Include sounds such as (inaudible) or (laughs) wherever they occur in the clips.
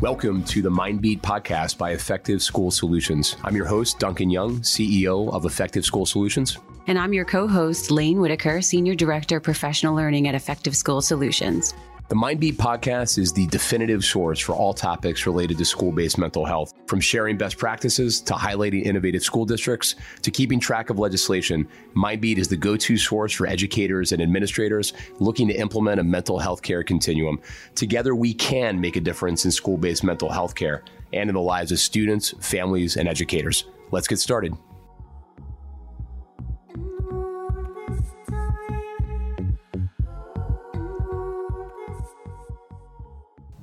Welcome to the Mindbeat podcast by Effective School Solutions. I'm your host, Duncan Young, CEO of Effective School Solutions. And I'm your co host, Laine Whitaker, Senior Director of Professional Learning at Effective School Solutions. The Mindbeat podcast is the definitive source for all topics related to school based mental health, from sharing best practices to highlighting innovative school districts to keeping track of legislation. Mindbeat is the go to source for educators and administrators looking to implement a mental health care continuum. Together, we can make a difference in school based mental health care and in the lives of students, families, and educators. Let's get started.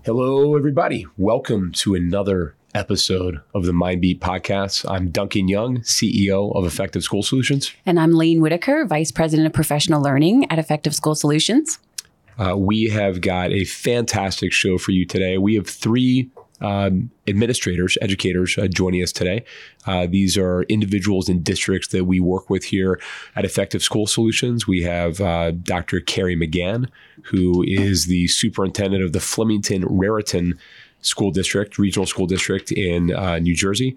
Hello, everybody. Welcome to another episode of the Mindbeat podcast. I'm Duncan Young, CEO of Effective School Solutions. And I'm Laine Whitaker, Vice President of Professional Learning at Effective School Solutions. Uh, we have got a fantastic show for you today. We have three um, administrators, educators uh, joining us today. Uh, these are individuals in districts that we work with here at Effective School Solutions. We have uh, Dr. Kari McGann, who is the superintendent of the Flemington Raritan School District, Regional School District in uh, New Jersey.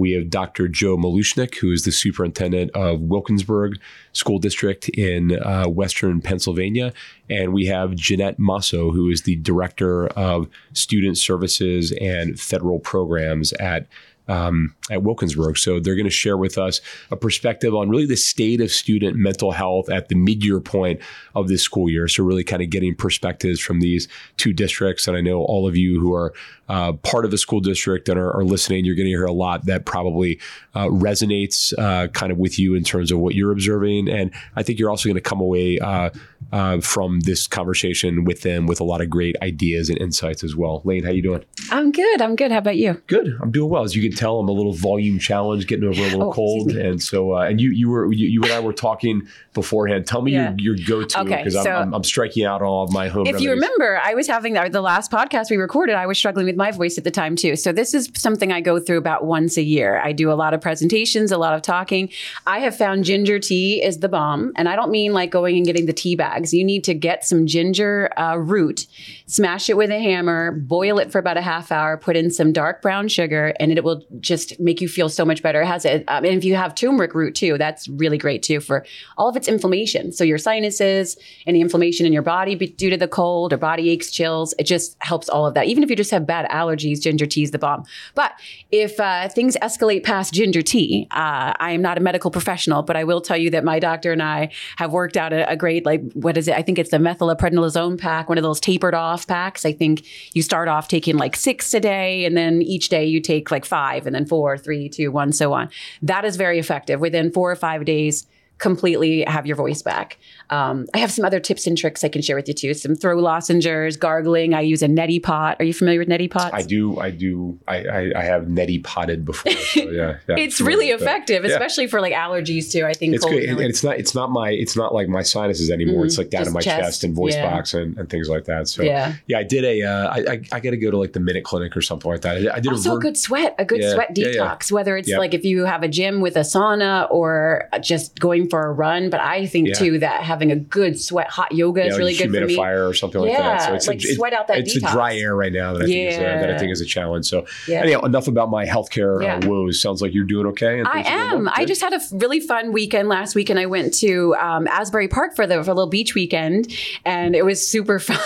We have Dr. Joe Maluchnik, who is the superintendent of Wilkinsburg School District in uh, Western Pennsylvania. And we have Jeanette Mosso, who is the director of student services and federal programs at um, at Wilkinsburg. So they're going to share with us a perspective on really the state of student mental health at the mid-year point of this school year. So really kind of getting perspectives from these two districts. And I know all of you who are uh, part of the school district and are, are, listening, you're going to hear a lot that probably uh, resonates uh, kind of with you in terms of what you're observing. And I think you're also going to come away uh, uh, from this conversation with them with a lot of great ideas and insights as well. Laine, how you doing? I'm good. I'm good. How about you? Good. I'm doing well. As you can tell, I'm a little volume challenged, getting over a little oh, cold, and so uh, and you you were you, you, and I were talking beforehand. Tell me yeah. your, your go to because okay, so I'm, I'm, I'm, striking out all of my home. If remedies. you remember, I was having the, the last podcast we recorded. I was struggling with my voice at the time too. So this is something I go through about once a year. I do a lot of presentations, a lot of talking. I have found ginger tea is the bomb, and I don't mean like going and getting the tea bags. You need to get some ginger uh, root, smash it with a hammer, boil it for about a half hour, put in some dark brown sugar, and it will just make you feel so much better. It has it, um, and if you have turmeric root too, that's really great too for all of its inflammation. So your sinuses, any inflammation in your body due to the cold or body aches, chills, it just helps all of that. Even if you just have bad allergies, ginger tea is the bomb. But if uh, things escalate past ginger tea, uh, I am not a medical professional, but I will tell you that my doctor and I have worked out a, a great like what is it? I think it's the methylprednisolone pack, one of those tapered off packs. I think you start off taking like six a day, and then each day you take like five, and then four, three, two, one, so on. That is very effective. Within four or five days, completely have your voice back. Um, I have some other tips and tricks I can share with you too. Some throw lozengers, gargling. I use a neti pot. Are you familiar with neti pots? I do. I do. I, I, I have neti potted before. So (laughs) yeah, yeah it's really effective, yeah. especially for like allergies too. I think it's good. And, it's not. It's not my. It's not like my sinuses anymore. Mm-hmm. It's like down in my chest, chest and voice yeah. box and, and, things like that. So yeah, yeah. I did a. Uh, I, I, I got to go to like the Minute Clinic or something like that. I, I did also a, ver- a good sweat, a good sweat detox. Whether it's like if you have a gym with a sauna or just going for a run, but I think too that having a good sweat. Hot yoga yeah, is really good for me. Humidifier or something like yeah, that. So it's like a, sweat out that. It's detox. a dry air right now that I think is a, that I think is a challenge. So yeah. anyhow, enough about my healthcare uh, woes. Sounds like you're doing okay. I am. I just had a really fun weekend last week, and I went to um, Asbury Park for the for a little beach weekend, and it was super (laughs) fun.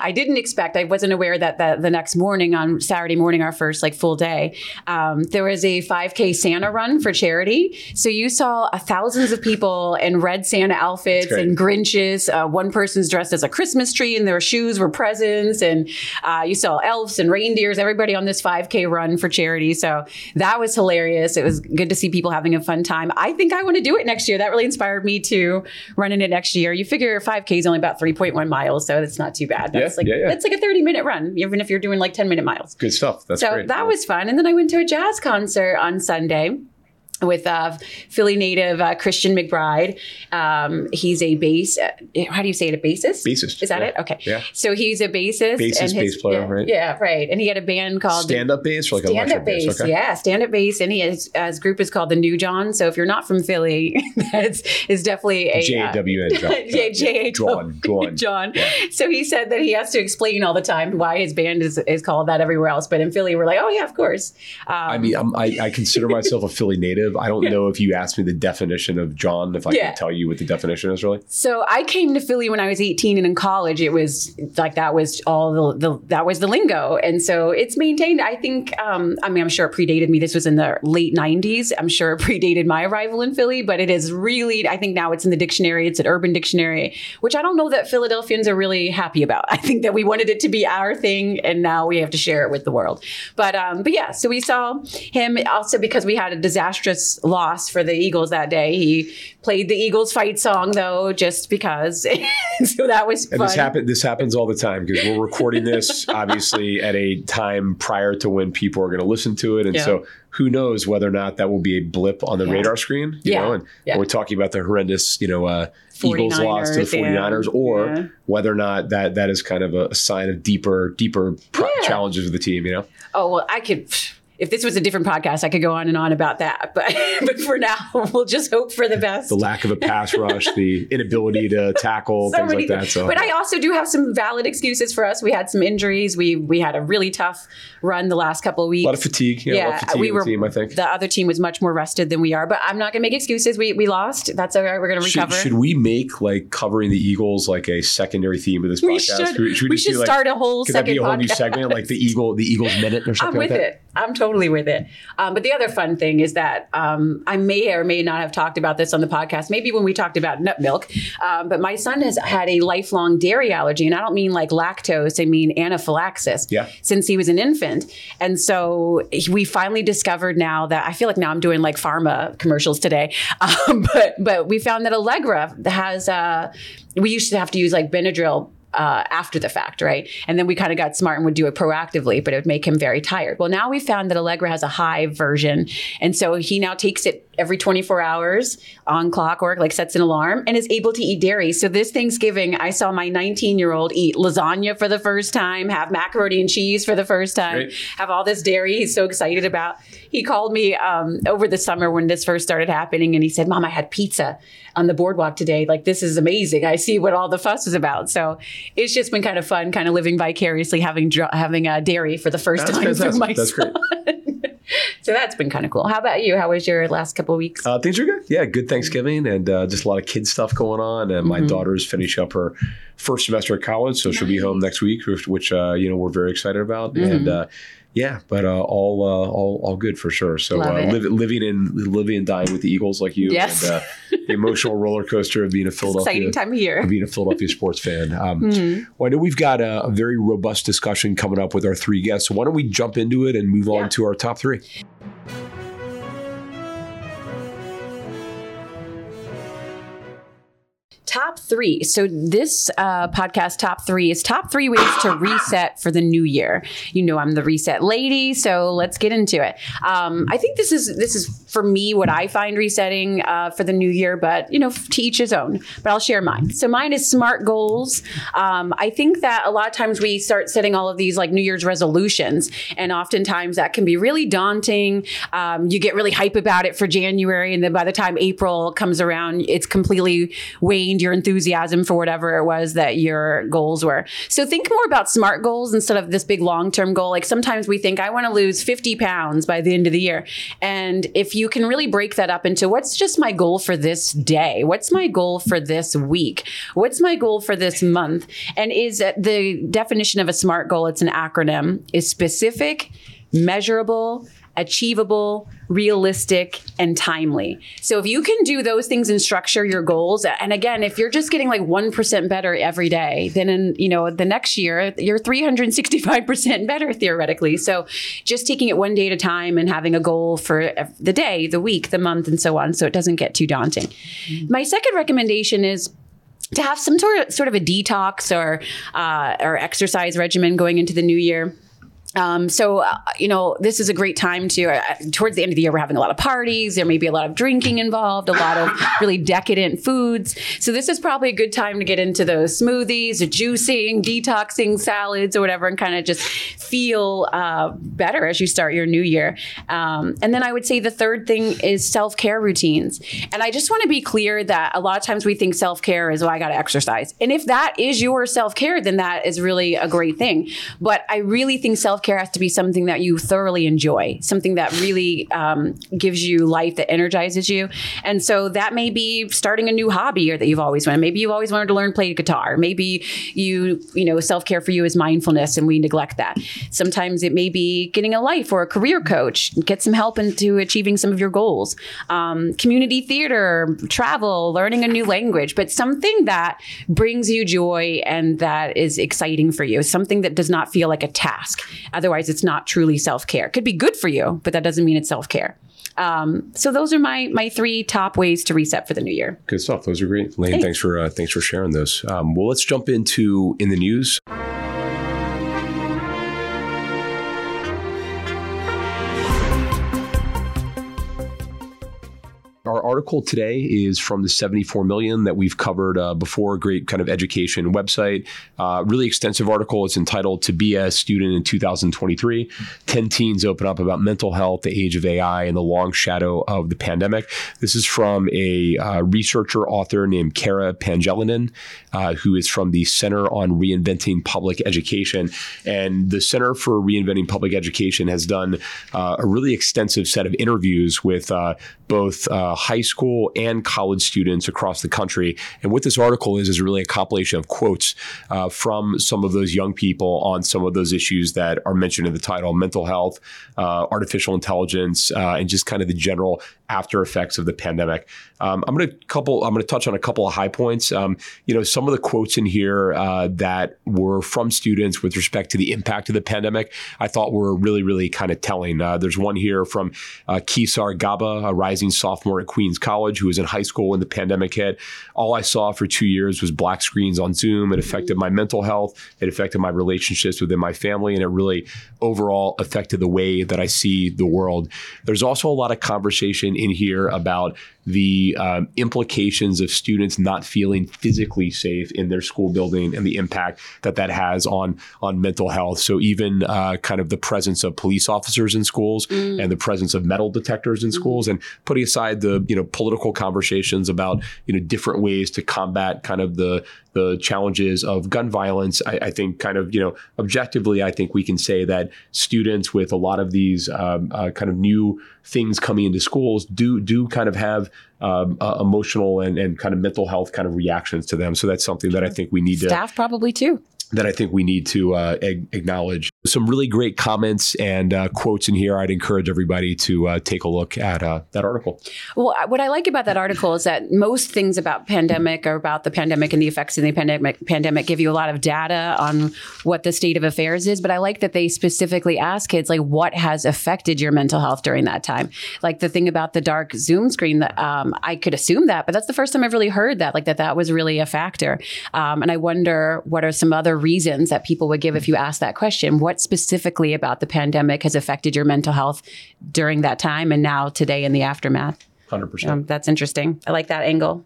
I didn't expect. I wasn't aware that the, the next morning on Saturday morning, our first like full day, um, there was a 5K Santa run for charity. So you saw uh, thousands of people in red Santa outfits and Grinches. Uh, one person's dressed as a Christmas tree and their shoes were presents. And uh, you saw elves and reindeers, everybody on this 5K run for charity. So that was hilarious. It was good to see people having a fun time. I think I want to do it next year. That really inspired me to run in it next year. You figure 5K is only about 3.1 miles, so that's not too bad. That's yeah, like yeah, yeah. that's like a 30 minute run, even if you're doing like 10 minute miles. Good stuff. That's so great. that was fun. And then I went to a jazz concert on Sunday with uh, Philly native uh, Christian McBride. Um, he's a bass. Uh, how do you say it? A bassist. Bassist. Is that yeah. it? Okay. Yeah. So he's a bassist. Bassist, his- bass player, yeah, right? Yeah, right. And he had a band called Stand up bass or like Stand up bass, bass? Okay. yeah, stand up bass, and he has uh, his group is called the New Jawn. So if you're not from Philly, (laughs) that's is definitely a J uh, Jawn. (laughs) J J Jawn. Jawn. Jawn. So he said that he has to explain all the time why his band is, is called that everywhere else, but in Philly we're like, oh yeah, of course. Um, I mean, I'm, I, I consider myself a Philly native. I don't know if you asked me the definition of Jawn, if I Yeah. can tell you what the definition is really. So I came to Philly when I was 18, and in college it was like that was all the, the that was the lingo, and so it's maintained. I think. Um, I mean, I'm sure it predated me. This was in the late 90s. I'm sure it (laughs) predated my arrival in Philly, but it is really. I think now it's in the dictionary. It's an Urban Dictionary, which I don't know that Philadelphians are really happy about. (laughs) I think that we wanted it to be our thing, and now we have to share it with the world. But um, but yeah, so we saw him also because we had a disastrous loss for the Eagles that day. He played the Eagles fight song though, just because. (laughs) so that was And fun. this happen this happens all the time because we're recording this (laughs) obviously at a time prior to when people are going to listen to it, and Yeah. so who knows whether or not that will be a blip on the Yeah. radar screen, you Yeah. know? And Yeah. we're talking about the horrendous, you know, uh, Eagles loss to the 49ers, yeah. or whether or not that that is kind of a, sign of deeper, deeper pro- challenges with the team, you know? oh well, I could. If this was a different podcast, I could go on and on about that. (laughs) But but for now, (laughs) we'll just hope for the best. The lack of a pass rush, the (laughs) inability to tackle, So things many like that. So, But I also do have some valid excuses for us. We had some injuries. We we had a really tough run the last couple of weeks. a lot of fatigue. Yeah, a lot of fatigue we were. the team, I think. the other team was much more rested than we are. But I'm not going to make excuses. We we lost. That's all right. We're going to Should, recover. should we make like covering the Eagles like a secondary theme of this we podcast? should. We should, just do, like, start a whole Could that be a whole new segment, like the Eagle, the Eagles minute or something? I'm with like that? it. I'm totally with it. Um, but the other fun thing is that um, I may or may not have talked about this on the podcast. Maybe when we talked about nut milk. Um, but my son has had a lifelong dairy allergy, and I don't mean like lactose. I mean anaphylaxis. Yeah. Since he was an infant, and so we finally discovered now that I feel like now I'm doing like pharma commercials today. (laughs) Um, but but we found that Allegra has. Uh, we used to have to use like Benadryl uh, after the fact, right? And then we kind of got smart and would do it proactively, but it would make him very tired. Well, now we found that Allegra has a high version. And so he now takes it every 24 hours on clockwork, like sets an alarm, and is able to eat dairy. So this Thanksgiving, I saw my 19 year old eat lasagna for the first time, have macaroni and cheese for the first time, Great. have all this dairy he's so excited about. He called me um, over the summer when this first started happening, and he said, Mom, I had pizza on the boardwalk today. Like, this is amazing. I see what all the fuss is about. So it's just been kind of fun, kind of living vicariously, having having uh, dairy for the first That's time through my That's son. great. (laughs) So that's been kind of cool. How about you? How was your last couple of weeks? Uh, things are good. Yeah, good Thanksgiving and uh, just a lot of kid stuff going on. And my Mhm. daughter's finishing up her first semester at college, so she'll be home next week, which, uh, you know we're very excited about. Mhm. And uh, yeah, but uh, all uh, all all good for sure. So uh, live, living in living and dying with the Eagles like you. Yes. And, uh, the emotional roller coaster of being a (laughs) Philadelphia Exciting time year. being a Philadelphia sports fan. Um, Mhm. Well, I know we've got a, a very robust discussion coming up with our three guests. So why don't we jump into it and move Yeah. on to our top three? Top three. So this uh, podcast, top three, is top three ways to reset for the new year. You know, I'm the reset lady, so let's get into it. Um, I think this is this is for me what I find resetting uh, for the new year, but you know, to each his own. But I'll share mine. So mine is smart goals. Um, I think that a lot of times we start setting all of these like New Year's resolutions, and oftentimes that can be really daunting. Um, you get really hype about it for January, and then by the time April comes around, it's completely waned your enthusiasm for whatever it was that your goals were. So think more about smart goals instead of this big long term goal. Like sometimes we think, I want to lose 50 pounds by the end of the year. And if you can really break that up into what's just my goal for this day? What's my goal for this week? What's my goal for this month? And is the definition of a SMART goal? It's an acronym, is specific, measurable, achievable, realistic, and timely. So if you can do those things and structure your goals, and again, if you're just getting like 1% better every day, then in, you know, the next year, you're 365% better theoretically. So just taking it one day at a time and having a goal for the day, the week, the month, and so on. So it doesn't get too daunting. My second recommendation is to have some sort of sort of a detox or uh, or exercise regimen going into the new year Um, so, uh, you know, this is a great time to, uh, towards the end of the year, we're having a lot of parties. There may be a lot of drinking involved, a lot of (laughs) really decadent foods. So, this is probably a good time to get into those smoothies, juicing, detoxing, salads, or whatever, and kind of just feel uh, better as you start your new year. Um, and then I would say the third thing is self care routines. And I just want to be clear that a lot of times we think self care is, oh, I got to exercise. And if that is your self care, then that is really a great thing. But I really think self care has to be something that you thoroughly enjoy, something that really um, gives you life, that energizes you. And so that may be starting a new hobby or that you've always wanted. Maybe you've always wanted to learn to play guitar. Maybe you, you know, self care for you is mindfulness and we neglect that. Sometimes it may be getting a life or a career coach, get some help into achieving some of your goals. Um, community theater, travel, learning a new language, but something that brings you joy and that is exciting for you, something that does not feel like a task. Otherwise, it's not truly self care. Could be good for you, but that doesn't mean it's self care. Um, so those are my my three top ways to reset for the new year. Good stuff. Those are great, Laine. Thanks, thanks for uh, thanks for sharing those. Um, well, let's jump into in the news. Article today is from the 74 million that we've covered uh, before. Great kind of education website. Uh, really extensive article. It's entitled "To Be a Student in 2023." Ten teens open up about mental health, the age of AI, and the long shadow of the pandemic. This is from a uh, researcher author named Kara Pangelinan, uh, who is from the Center on Reinventing Public Education, and the Center for Reinventing Public Education has done uh, a really extensive set of interviews with uh, both high school and college students across the country. And what this article is is really a compilation of quotes uh, from some of those young people on some of those issues that are mentioned in the title: mental health, uh, artificial intelligence, uh, and just kind of the general after effects of the pandemic. Um, I'm going to couple. I'm to touch on a couple of high points. Um, you know, some of the quotes in here uh, that were from students with respect to the impact of the pandemic, I thought were really, really kind of telling. Uh, there's one here from uh, Kisar Gaba, a rising sophomore at Queens College who was in high school when the pandemic hit. All I saw for two years was black screens on Zoom. It affected my mental health. It affected my relationships within my family, and it really overall affected the way that I see the world. There's also a lot of conversation in here about the um, implications of students not feeling physically safe in their school building and the impact that that has on on mental health. So even uh, kind of the presence of police officers in schools mm. and the presence of metal detectors in mm. schools, and putting aside the you know political conversations about you know different ways to combat kind of the the challenges of gun violence, I, I, think kind of, you know, objectively, I think we can say that students with a lot of these um, uh, kind of new things coming into schools do do kind of have um, uh, emotional and, and kind of mental health kind of reactions to them. So that's something that I think we need to. Staff probably too that I think we need to uh, acknowledge. Some really great comments and uh, quotes in here. I'd encourage everybody to uh, take a look at uh, that article. Well, what I like about that article is that most things about pandemic or about the pandemic and the effects of the pandemic pandemic give you a lot of data on what the state of affairs is. But I like that they specifically ask kids like what has affected your mental health during that time. Like the thing about the dark Zoom screen that um, I could assume that, but that's the first time I've really heard that. Like that that was really a factor. Um, and I wonder what are some other reasons that people would give if you ask that question. What specifically about the pandemic has affected your mental health during that time and now today in the aftermath? 100%. Um, that's interesting. I like that angle.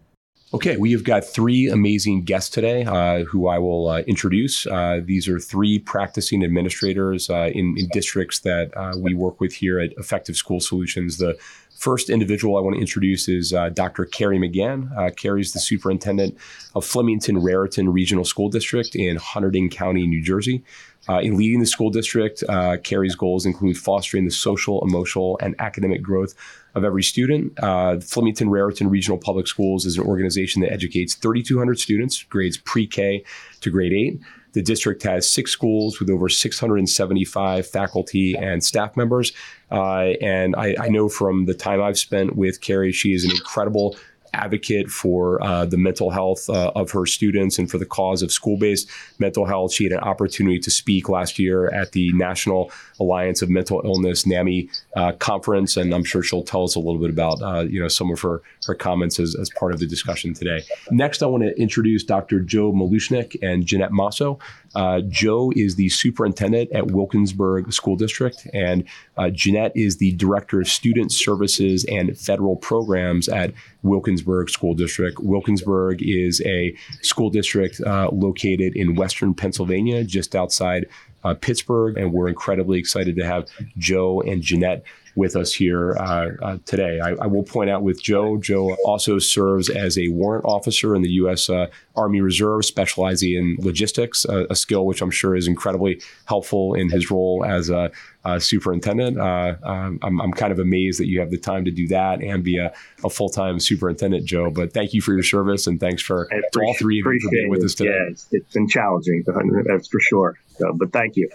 Okay, we have got three amazing guests today uh, who I will uh, introduce. Uh, these are three practicing administrators uh, in, in, districts that uh, we work with here at Effective School Solutions. The First individual I want to introduce is uh, Dr. Kari McGann. Uh, Kari's the superintendent of Flemington Raritan Regional School District in Hunterdon County, New Jersey. Uh, in leading the school district, uh, Kari's goals include fostering the social, emotional, and academic growth of every student. Uh, Flemington Raritan Regional Public Schools is an organization that educates 3,200 students, grades pre K to grade 8. The district has six schools with over 675 faculty and staff members. Uh, and I, I, know from the time I've spent with Kari, she is an incredible advocate for uh, the mental health uh, of her students and for the cause of school based mental health. She had an opportunity to speak last year at the National Alliance of Mental Illness NAMI uh, conference, and I'm sure she'll tell us a little bit about uh, you know some of her her comments as, as part of the discussion today. Next, I want to introduce Dr. Joe Maluchnik and Jeanette Mosso. Uh, Joe is the superintendent at Wilkinsburg School District, and uh, Jeanette is the director of student services and federal programs at Wilkinsburg School District. Wilkinsburg is a school district uh, located in western Pennsylvania, just outside uh, Pittsburgh, and we're incredibly excited to have Joe and Jeanette with us here uh, uh, today. I, I, will point out with Joe, Joe also serves as a warrant officer in the U.S. Uh, Army Reserve, specializing in logistics, a skill which I'm sure is incredibly helpful in his role as a, a superintendent. Uh, um, I'm, I'm, kind of amazed that you have the time to do that and be a, a full time superintendent, Joe. But thank you for your service and thanks for, all three of you for being with us today. Yeah, it's, it's been challenging, that's for sure. So, but thank you.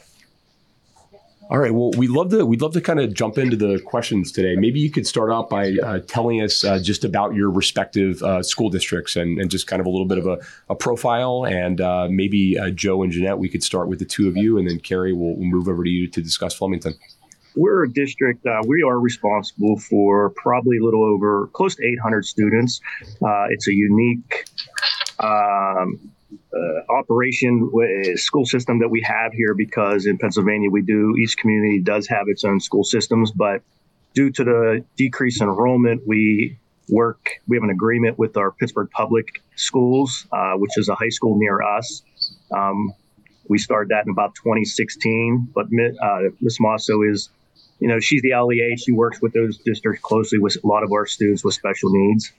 All right. Well, we'd love to we'd love to kind of jump into the questions today. Maybe you could start out by uh, telling us uh, just about your respective uh, school districts and, and just kind of a little bit of a, a profile. And uh, maybe uh, Joe and Jeanette, we could start with the two of you, and then Kari, we'll, we'll move over to you to discuss Flemington. We're a district. Uh, we are responsible for probably a little over close to 800 students. it's a unique um, uh, operation school system that we have here because in Pennsylvania we do each community does have its own school systems, but due to the decrease in enrollment, we work. We have an agreement with our Pittsburgh Public Schools, uh, which is a high school near us. Um, we started that in about 2016, but uh, Miss Mosso is, you know, she's the LEA. She works with those districts closely with a lot of our students with special needs.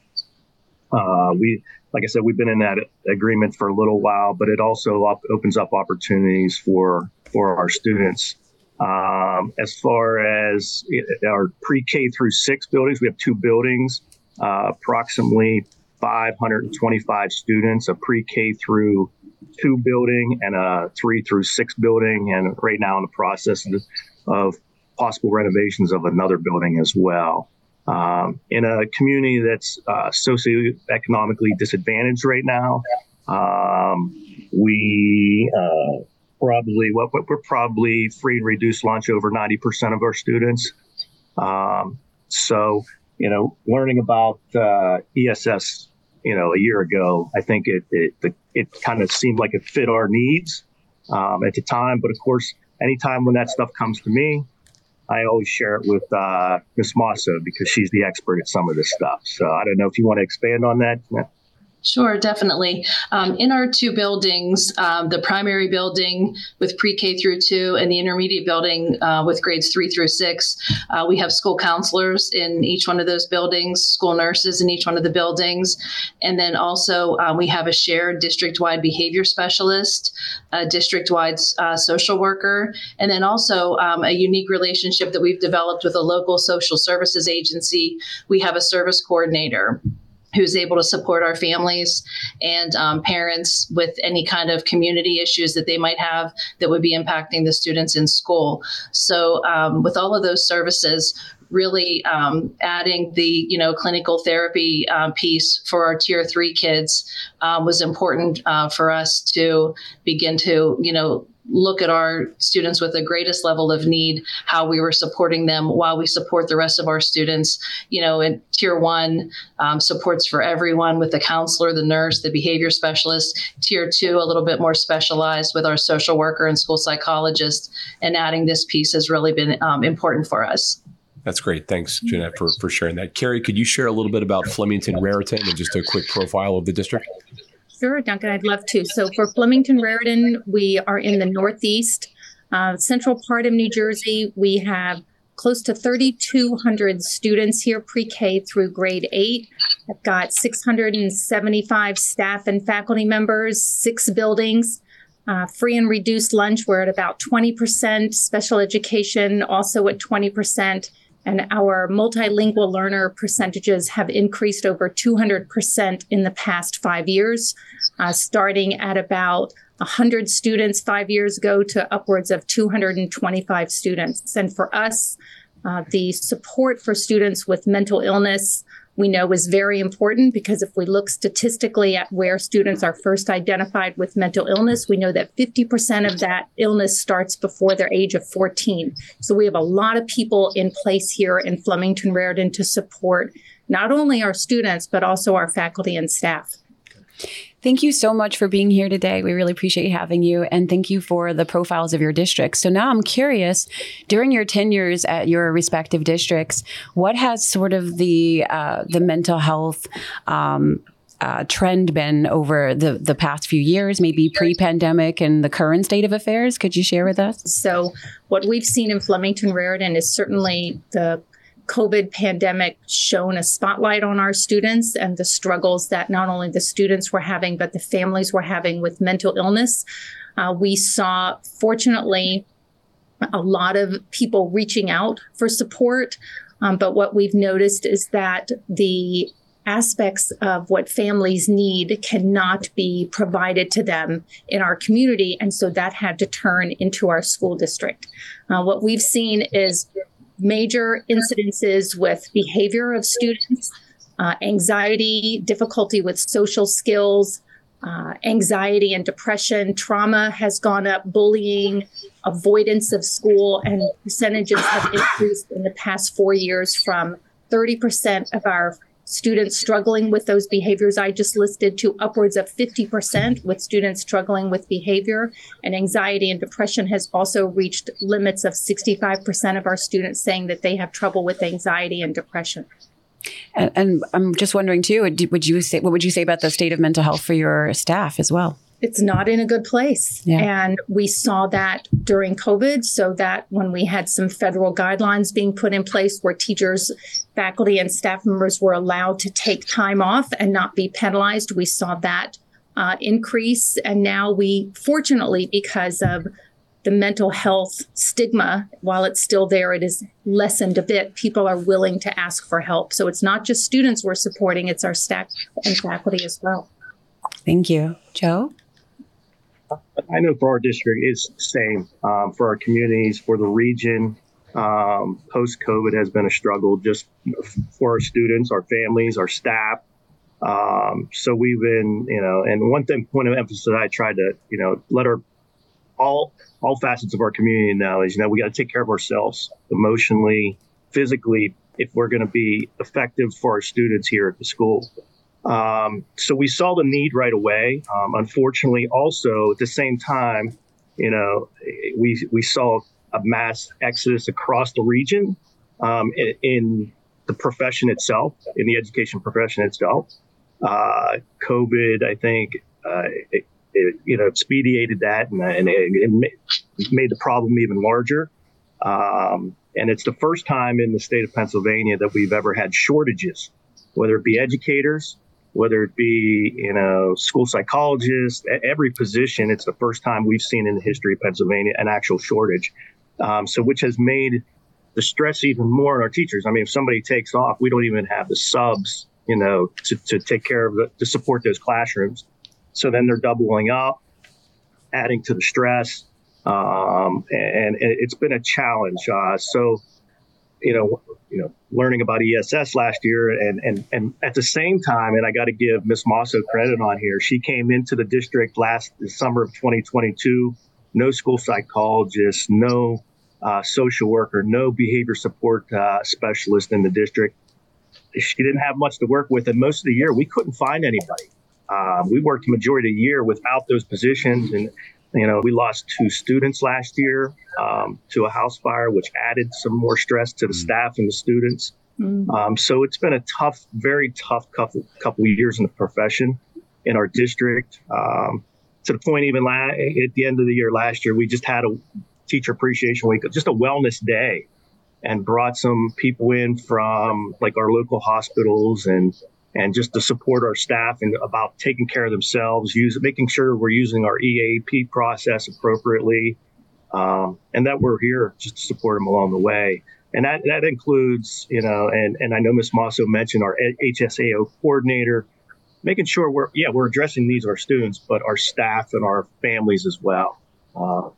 Uh, we like I said, we've been in that agreement for a little while, but it also op- opens up opportunities for for our students. Um, as far as our pre-K through six buildings, we have two buildings, uh, approximately 525 students, a pre-K through two building and a three through six building, and right now in the process of possible renovations of another building as well um, in a community that's uh, socioeconomically disadvantaged right now. Um, we uh, probably what we're probably free and reduced lunch over 90% of our students. Um, so, you know, learning about uh, ESS, you know, a year ago, I think it it, it kind of seemed like it fit our needs um, at the time. But of course, anytime when that stuff comes to me, I always share it with uh, Miss Mosso because she's the expert at some of this stuff. So I don't know if you want to expand on that. Sure, definitely. Um, in our two buildings, um, the primary building with pre K through two and the intermediate building uh, with grades three through six, uh, we have school counselors in each one of those buildings, school nurses in each one of the buildings. And then also, um, we have a shared district wide behavior specialist, a district wide uh, social worker, and then also um, a unique relationship that we've developed with a local social services agency. We have a service coordinator who's able to support our families and um, parents with any kind of community issues that they might have that would be impacting the students in school. So, um, with all of those services, really um, adding the you know clinical therapy uh, piece for our tier three kids um, was important uh, for us to begin to you know look at our students with the greatest level of need, how we were supporting them while we support the rest of our students. You know, in tier one, um, supports for everyone with the counselor, the nurse, the behavior specialist. Tier two, a little bit more specialized with our social worker and school psychologist. And adding this piece has really been um, important for us. That's great. Thanks, Jeanette, for, for sharing that. Kari, could you share a little bit about Flemington Raritan and just a quick profile of the district? Sure, Duncan, I'd love to. So for Flemington Raritan, we are in the Northeast, uh, central part of New Jersey. We have close to 3,200 students here pre K through grade eight. I've got 675 staff and faculty members, six buildings. Uh, free and reduced lunch, we're at about 20%, special education also at 20%. And our multilingual learner percentages have increased over 200% in the past five years, uh, starting at about 100 students five years ago to upwards of 225 students. And for us, uh, the support for students with mental illness we know is very important because if we look statistically at where students are first identified with mental illness, we know that 50% of that illness starts before their age of 14. So we have a lot of people in place here in Flemington Raritan to support not only our students, but also our faculty and staff. Thank you so much for being here today. We really appreciate having you. And thank you for the profiles of your districts. So now I'm curious during your tenures at your respective districts, what has sort of the, uh, the mental health, um, uh, trend been over the, the past few years, maybe pre pandemic and the current state of affairs? Could you share with us? So, what we've seen in Flemington Raritan is certainly the COVID pandemic shone a spotlight on our students and the struggles that not only the students were having, but the families were having with mental illness. Uh, we saw, fortunately, a lot of people reaching out for support. Um, but what we've noticed is that the aspects of what families need cannot be provided to them in our community. And so that had to turn into our school district. Uh, what we've seen is major incidences with behavior of students, uh, anxiety, difficulty with social skills, uh, anxiety and depression, trauma has gone up, bullying, avoidance of school, and percentages have increased in the past four years from 30% of our students struggling with those behaviors I just listed to upwards of 50% with students struggling with behavior. And anxiety and depression has also reached limits of 65% of our students saying that they have trouble with anxiety and depression. And, and I'm just wondering too, would you say, what would you say about the state of mental health for your staff as well? It's not in a good place. Yeah. And we saw that during COVID, so that when we had some federal guidelines being put in place where teachers, faculty, and staff members were allowed to take time off and not be penalized, we saw that uh, increase. And now we, fortunately, because of the mental health stigma, while it's still there, it is lessened a bit. People are willing to ask for help. So it's not just students we're supporting, it's our staff and faculty as well. Thank you. Joe? I know for our district, it's the same. Um, for our communities, for the region, um, post COVID has been a struggle just for our students, our families, our staff. Um, so we've been, you know, and one thing, point of emphasis that I tried to, you know, let our all all facets of our community know is, you know, we got to take care of ourselves emotionally, physically, if we're going to be effective for our students here at the school. Um, so we saw the need right away. Um, unfortunately, also at the same time, you know, we we saw a mass exodus across the region um, in, in, the profession itself, in the education profession itself. Uh, COVID, I think, uh, it, it, you know, expedited that and, and it, it, made the problem even larger. Um, and it's the first time in the state of Pennsylvania that we've ever had shortages, whether it be educators, whether it be you know school psychologists, every position. It's the first time we've seen in the history of Pennsylvania an actual shortage. Um, so which has made the stress even more on our teachers. I mean, if somebody takes off, we don't even have the subs, you know, to, to take care of the, to support those classrooms. So then they're doubling up, adding to the stress. Um, and, and, it's been a challenge. Uh, so you know, you know, learning about ESS last year, and and and at the same time, and I got to give Miss Mosso credit on here. She came into the district last summer of 2022. No school psychologist, no uh, social worker, no behavior support uh, specialist in the district. She didn't have much to work with, and most of the year we couldn't find anybody. Uh, we worked the majority of the year without those positions, and you know, we lost two students last year um, to a house fire, which added some more stress to the mm. staff and the students. Mm. Um, so it's been a tough, very tough couple couple of years in the profession in our district. Um, to the point, even la- at the end of the year last year, we just had a teacher appreciation week, just a wellness day, and brought some people in from like our local hospitals and and just to support our staff and about taking care of themselves, use, making sure we're using our EAP process appropriately, um, and that we're here just to support them along the way. And that, that includes, you know, and, and I know Ms. Mosso mentioned our HSAO coordinator, making sure we're, yeah, we're addressing these our students, but our staff and our families as well. Uh,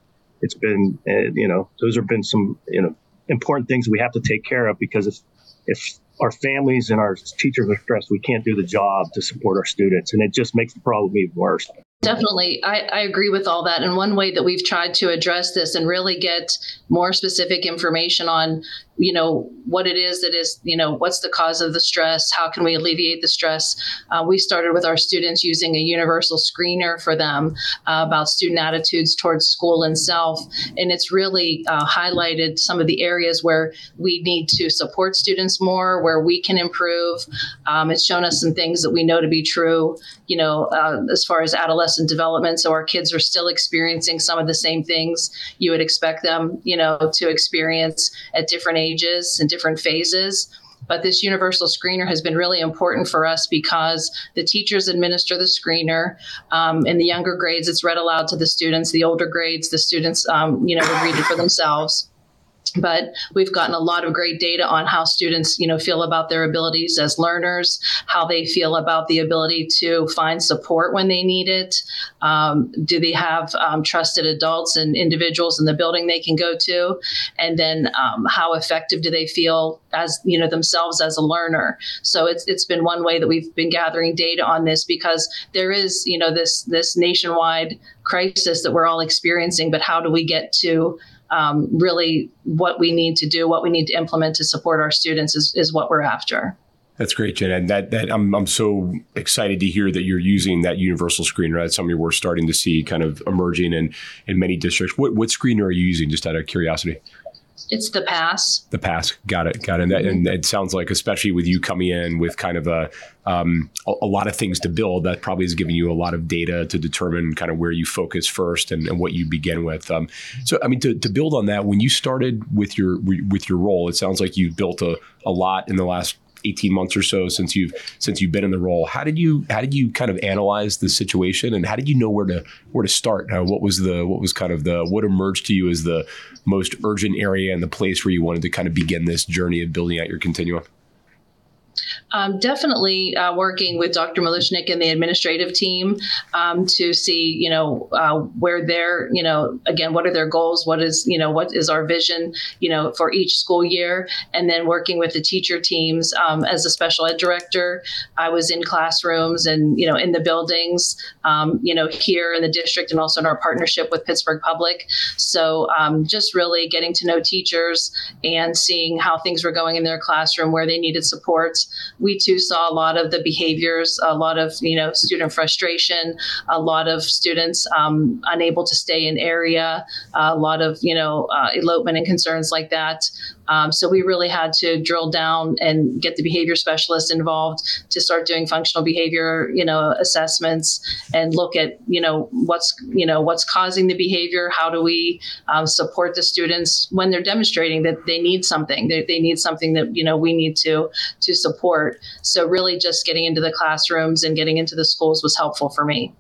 it's been, uh, you know, those have been some, you know, important things we have to take care of because if, if our families and our teachers are stressed, we can't do the job to support our students, and it just makes the problem even worse. Definitely. I, I, agree with all that. And one way that we've tried to address this and really get more specific information on, you know, what it is that is, you know, what's the cause of the stress? How can we alleviate the stress? Uh, we started with our students using a universal screener for them uh, about student attitudes towards school and self. And it's really uh, highlighted some of the areas where we need to support students more, where we can improve. Um, it's shown us some things that we know to be true, you know, uh, as far as adolescents adolescent development. So our kids are still experiencing some of the same things you would expect them, you know, to experience at different ages and different phases. But this universal screener has been really important for us because the teachers administer the screener. Um, in the younger grades, it's read aloud to the students. The older grades, the students, um, you know, would read it for themselves but we've gotten a lot of great data on how students you know feel about their abilities as learners how they feel about the ability to find support when they need it. Um, do they have um, trusted adults and individuals in the building they can go to? And then um, how effective do they feel as you know themselves as a learner? So it's it's been one way that we've been gathering data on this because there is you know this this nationwide crisis that we're all experiencing but how do we get to um, really what we need to do, what we need to implement to support our students is, is what we're after. That's great, Jen. And that, that I'm, I'm so excited to hear that you're using that universal screener. That's something we're starting to see kind of emerging in, in many districts. What, what screener are you using, just out of curiosity? It's the pass. The pass. Got it. Got it. And, that, and it sounds like, especially with you coming in with kind of a, um, a, a, lot of things to build, that probably is giving you a lot of data to determine kind of where you focus first and, and what you begin with. Um, so, I mean, to, to build on that, when you started with your with your role, it sounds like you built a, a lot in the last 18 months or so since you've since you've been in the role. How did you how did you kind of analyze the situation and how did you know where to where to start? Uh, what was the what was kind of the what emerged to you as the most urgent area and the place where you wanted to kind of begin this journey of building out your continuum um, definitely uh, working with Dr. Maluchnik and the administrative team um, to see, you know, uh, where they're, you know, again, what are their goals? What is, you know, what is our vision, you know, for each school year? And then working with the teacher teams um, as a special ed director, I was in classrooms and, you know, in the buildings, um, you know, here in the district and also in our partnership with Pittsburgh Public. So um, just really getting to know teachers and seeing how things were going in their classroom, where they needed support we too saw a lot of the behaviors, a lot of you know student frustration, a lot of students um, unable to stay in area, a lot of you know uh, elopement and concerns like that. Um, so we really had to drill down and get the behavior specialist involved to start doing functional behavior, you know, assessments and look at, you know, what's, you know, what's causing the behavior. How do we um, support the students when they're demonstrating that they need something? They, they need something that you know we need to to support. So really, just getting into the classrooms and getting into the schools was helpful for me.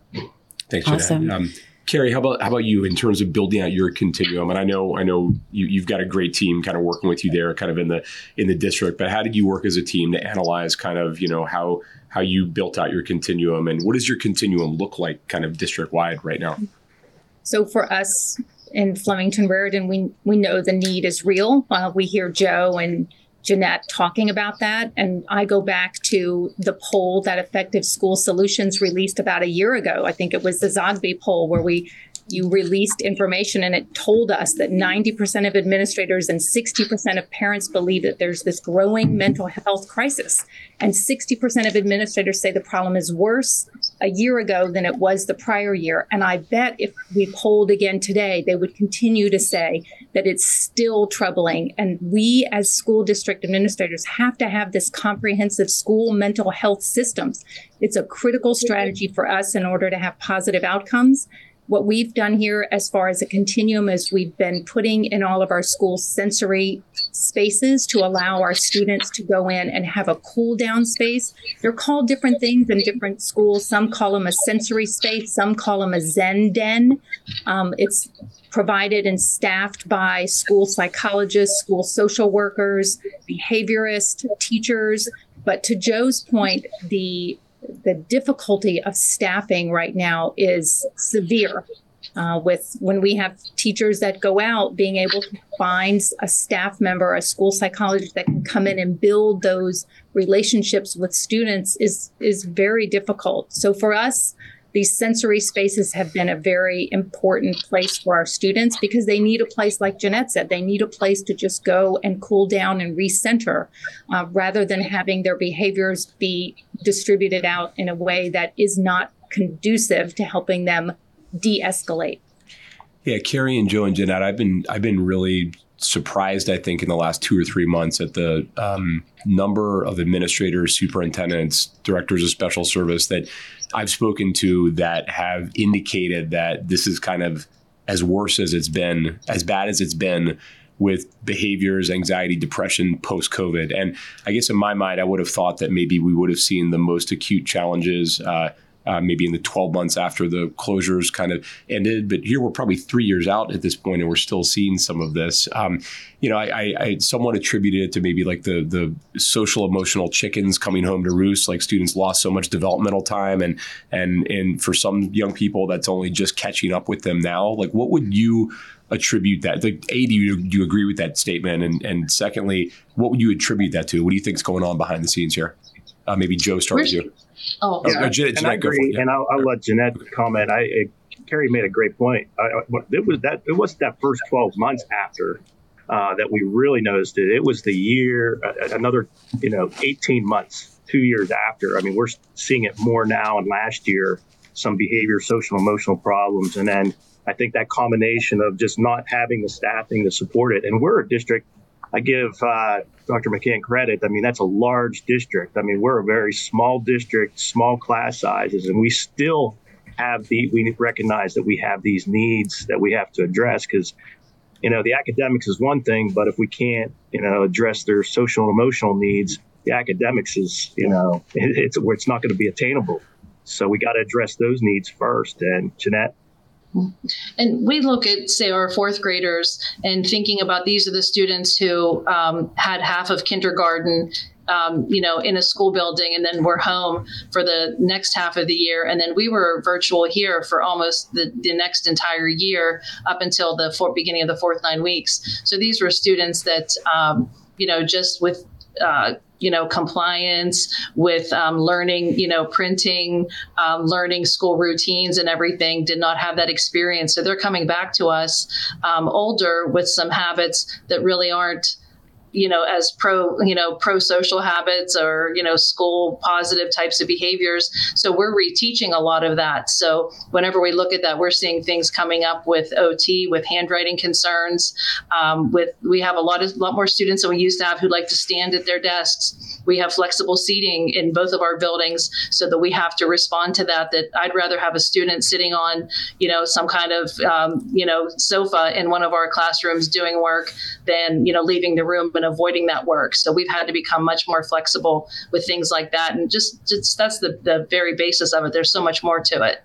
Thanks, awesome. Um, Kari, how about how about you in terms of building out your continuum? And I know I know you, you've got a great team kind of working with you there, kind of in the in the district. But how did you work as a team to analyze kind of you know how how you built out your continuum and what does your continuum look like kind of district wide right now? So for us in Flemington Raritan, we we know the need is real. Uh, we hear Joe and Jeanette talking about that. And I go back to the poll that Effective School Solutions released about a year ago. I think it was the Zogby poll where we you released information and it told us that 90% of administrators and 60% of parents believe that there's this growing mental health crisis. And 60% of administrators say the problem is worse a year ago than it was the prior year. And I bet if we polled again today, they would continue to say that it's still troubling. And we as school district administrators have to have this comprehensive school mental health systems. It's a critical strategy for us in order to have positive outcomes what we've done here as far as a continuum is we've been putting in all of our school sensory spaces to allow our students to go in and have a cool down space. They're called different things in different schools. Some call them a sensory space, some call them a Zen den. Um, it's provided and staffed by school psychologists, school social workers, behaviorists, teachers. But to Joe's point, the the difficulty of staffing right now is severe. Uh, with when we have teachers that go out, being able to find a staff member, a school psychologist that can come in and build those relationships with students is is very difficult. So for us, these sensory spaces have been a very important place for our students because they need a place, like Jeanette said, they need a place to just go and cool down and recenter uh, rather than having their behaviors be distributed out in a way that is not conducive to helping them de-escalate. Yeah, Kari and Joe and Jeanette, I've been I've been really surprised, I think, in the last two or three months at the um, number of administrators, superintendents, directors of special service that I've spoken to that have indicated that this is kind of as worse as it's been, as bad as it's been with behaviors, anxiety, depression post COVID. And I guess in my mind, I would have thought that maybe we would have seen the most acute challenges. Uh, uh, maybe in the 12 months after the closures kind of ended. But here we're probably three years out at this point, and we're still seeing some of this. Um, you know, I, I, I, somewhat attributed it to maybe like the the social emotional chickens coming home to roost. Like students lost so much developmental time, and and and for some young people, that's only just catching up with them now. Like, what would you attribute that? Like, a, do you, do you agree with that statement? And and secondly, what would you attribute that to? What do you think is going on behind the scenes here? Uh, maybe Joe, starts with you. Oh, yeah, uh, Jeanette, and I agree. Yeah. And I'll, I'll let Jeanette comment. I, I, Kari made a great point. I, it was that it was that first 12 months after uh, that we really noticed it. It was the year, uh, another, you know, 18 months, two years after. I mean, we're seeing it more now. And last year, some behavior, social, emotional problems, and then I think that combination of just not having the staffing to support it. And we're a district I give uh, Dr. McGann credit. I mean, that's a large district. I mean, we're a very small district, small class sizes, and we still have the, we recognize that we have these needs that we have to address because, you know, the academics is one thing, but if we can't, you know, address their social and emotional needs, the academics is, you know, it, it's, it's not going to be attainable. So we got to address those needs first. And Jeanette? And we look at, say, our fourth graders and thinking about these are the students who um, had half of kindergarten um, you know, in a school building, and then we're home for the next half of the year. And then we were virtual here for almost the, the next entire year up until the for, beginning of the fourth nine weeks. So these were students that, um, you know, just with uh, you know compliance with um, learning you know printing um, learning school routines and everything did not have that experience. So they're coming back to us um, older with some habits that really aren't you know as pro you know pro social habits or you know school positive types of behaviors. So we're reteaching a lot of that. So whenever we look at that we're seeing things coming up with ot with handwriting concerns. Um, with we have a lot of lot more students than we used to have who like to stand at their desks. We have flexible seating in both of our buildings so that we have to respond to that. That I'd rather have a student sitting on, you know, some kind of, um, you know, sofa in one of our classrooms doing work than, you know, leaving the room and avoiding that work. So we've had to become much more flexible with things like that. And just, just that's the, the very basis of it. There's so much more to it.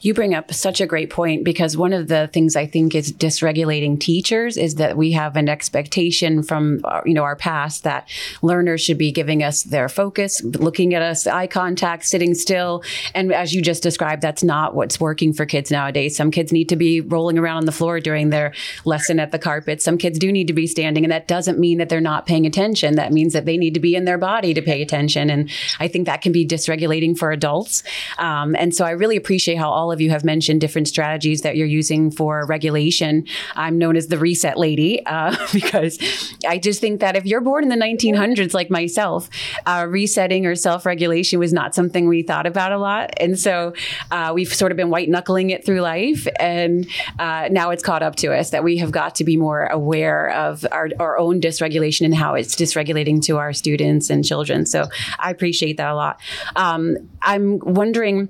You bring up such a great point because one of the things I think is dysregulating teachers is that we have an expectation from uh, you know our past that learners should be giving us their focus, looking at us, eye contact, sitting still, and as you just described, that's not what's working for kids nowadays. Some kids need to be rolling around on the floor during their lesson at the carpet. Some kids do need to be standing, and that doesn't mean that they're not paying attention. That means that they need to be in their body to pay attention, and I think that can be dysregulating for adults. Um, and so I really appreciate appreciate how all of you have mentioned different strategies that you're using for regulation. I'm known as the reset lady uh, (laughs) because I just think that if you're born in the 1900s like myself, uh, resetting or self regulation was not something we thought about a lot. And so uh, we've sort of been white knuckling it through life. And uh, now it's caught up to us that we have got to be more aware of our, our own dysregulation and how it's dysregulating to our students and children. So I appreciate that a lot. Um, I'm wondering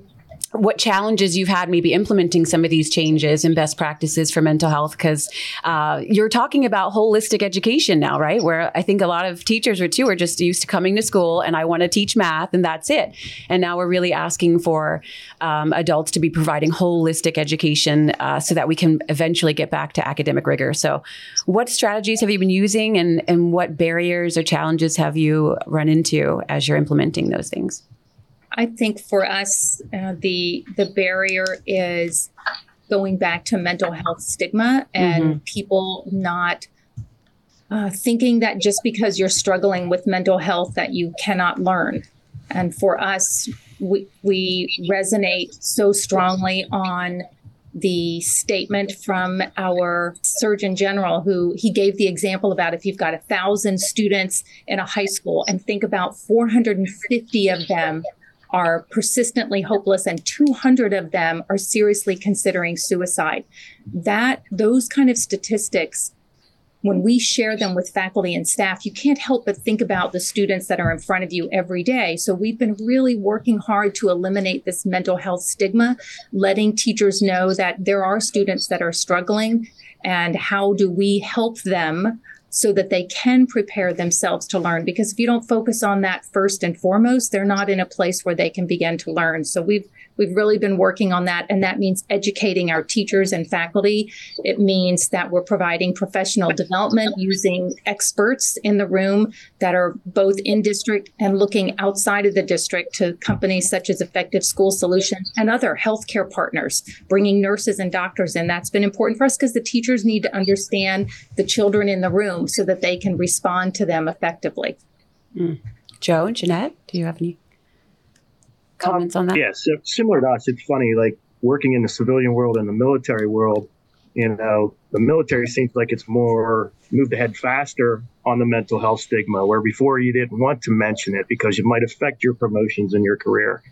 what challenges you've had maybe implementing some of these changes and best practices for mental health because uh, you're talking about holistic education now right? Where i think a lot of teachers are too are just used to coming to school and i want to teach math and that's it. And now we're really asking for um, adults to be providing holistic education uh, so that we can eventually get back to academic rigor. So what strategies have you been using and, and what barriers or challenges have you run into as you're implementing those things I think for us, uh, the the barrier is going back to mental health stigma and mm-hmm. people not uh, thinking that just because you're struggling with mental health that you cannot learn. And for us, we, we resonate so strongly on the statement from our surgeon general who he gave the example about if you've got a thousand students in a high school and think about 450 of them are persistently hopeless and 200 of them are seriously considering suicide that those kind of statistics when we share them with faculty and staff, you can't help but think about the students that are in front of you every day. So we've been really working hard to eliminate this mental health stigma, letting teachers know that there are students that are struggling and how do we help them so that they can prepare themselves to learn. Because if you don't focus on that first and foremost they're not in a place where they can begin to learn. So we've We've really been working on that, and that means educating our teachers and faculty. It means that we're providing professional development using experts in the room that are both in district and looking outside of the district to companies such as Effective School Solutions and other healthcare partners, bringing nurses and doctors in. That's been important for us because the teachers need to understand the children in the room so that they can respond to them effectively. Mm. Joe, and Jeanette, do you have any comments on that? Yeah, so similar to us, it's funny, like working in the civilian world and the military world, you know, the military seems like it's more moved ahead faster on the mental health stigma, where before you didn't want to mention it because it might affect your promotions and your career.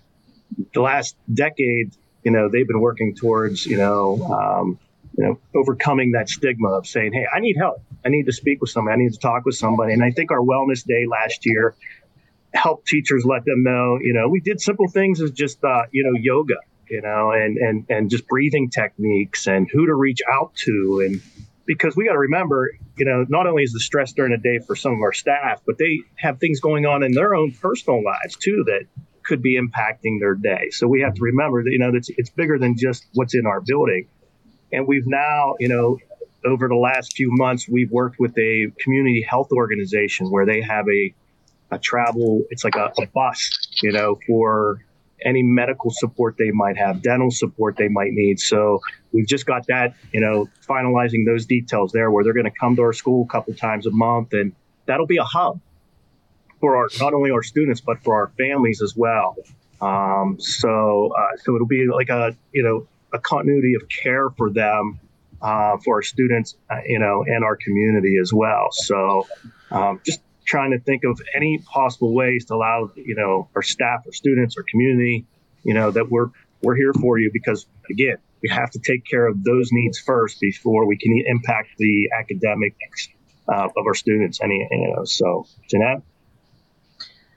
The last decade, you know, they've been working towards, you know, um, you know, overcoming that stigma of saying, "Hey, I need help. I need to speak with somebody. I need to talk with somebody." And I think our wellness day last year help teachers let them know, you know, we did simple things as just, uh, you know, yoga, you know, and, and, and just breathing techniques and who to reach out to. And because we got to remember, you know, not only is the stress during the day for some of our staff, but they have things going on in their own personal lives too that could be impacting their day. So we have to remember that, you know, that's, it's bigger than just what's in our building. And we've now, you know, over the last few months, we've worked with a community health organization where they have a a travel, it's like a, a bus, you know, for any medical support they might have, dental support they might need. So we've just got that, you know, finalizing those details there where they're going to come to our school a couple times a month and that'll be a hub for our, not only our students, but for our families as well. Um, so, uh, so it'll be like a, you know, a continuity of care for them, uh, for our students, uh, you know, and our community as well. So, um, just trying to think of any possible ways to allow you know our staff or students or community you know that we're we're here for you because again we have to take care of those needs first before we can impact the academics uh, of our students any you know so Jeanette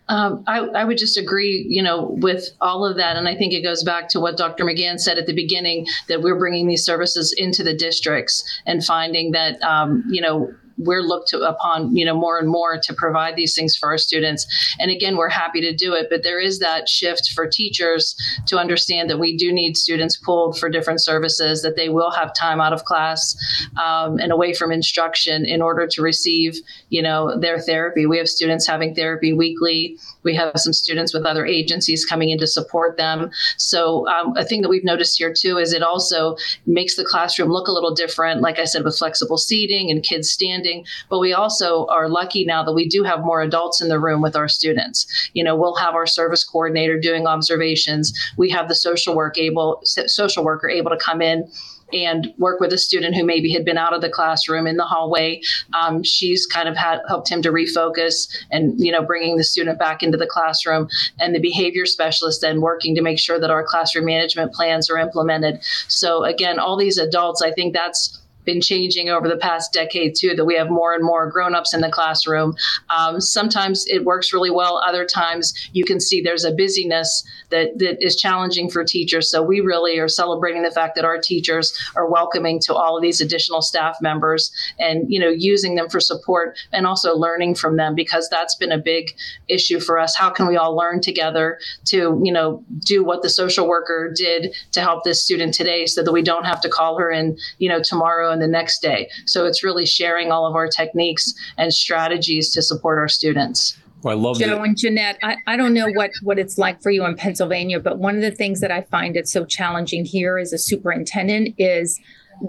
um, I, I, would just agree, you know, with all of that, and I think it goes back to what Dr. McGann said at the beginning that we're bringing these services into the districts and finding that, um, you know, we're looked upon, you know, more and more to provide these things for our students. And again, we're happy to do it, but there is that shift for teachers to understand that we do need students pulled for different services, that they will have time out of class um, and away from instruction in order to receive, you know, their therapy. We have students having therapy weekly. We have some students with other agencies coming in to support them. So um, a thing that we've noticed here too is it also makes the classroom look a little different. Like I said, with flexible seating and kids standing but we also are lucky now that we do have more adults in the room with our students. You know, we'll have our service coordinator doing observations. We have the social work able social worker able to come in and work with a student who maybe had been out of the classroom in the hallway. Um, she's kind of had helped him to refocus and you know bringing the student back into the classroom, and the behavior specialist then working to make sure that our classroom management plans are implemented. So again, all these adults, I think that's been changing over the past decade too that we have more and more grown-ups in the classroom. Um, sometimes it works really well. Other times you can see there's a busyness that, that is challenging for teachers. So we really are celebrating the fact that our teachers are welcoming to all of these additional staff members and you know using them for support and also learning from them because that's been a big issue for us. How can we all learn together to you know do what the social worker did to help this student today so that we don't have to call her in you know tomorrow and the next day. So it's really sharing all of our techniques and strategies to support our students. Well, I love Joe and Jeanette. I, I don't know what, what it's like for you in Pennsylvania, but one of the things that I find it so challenging here as a superintendent is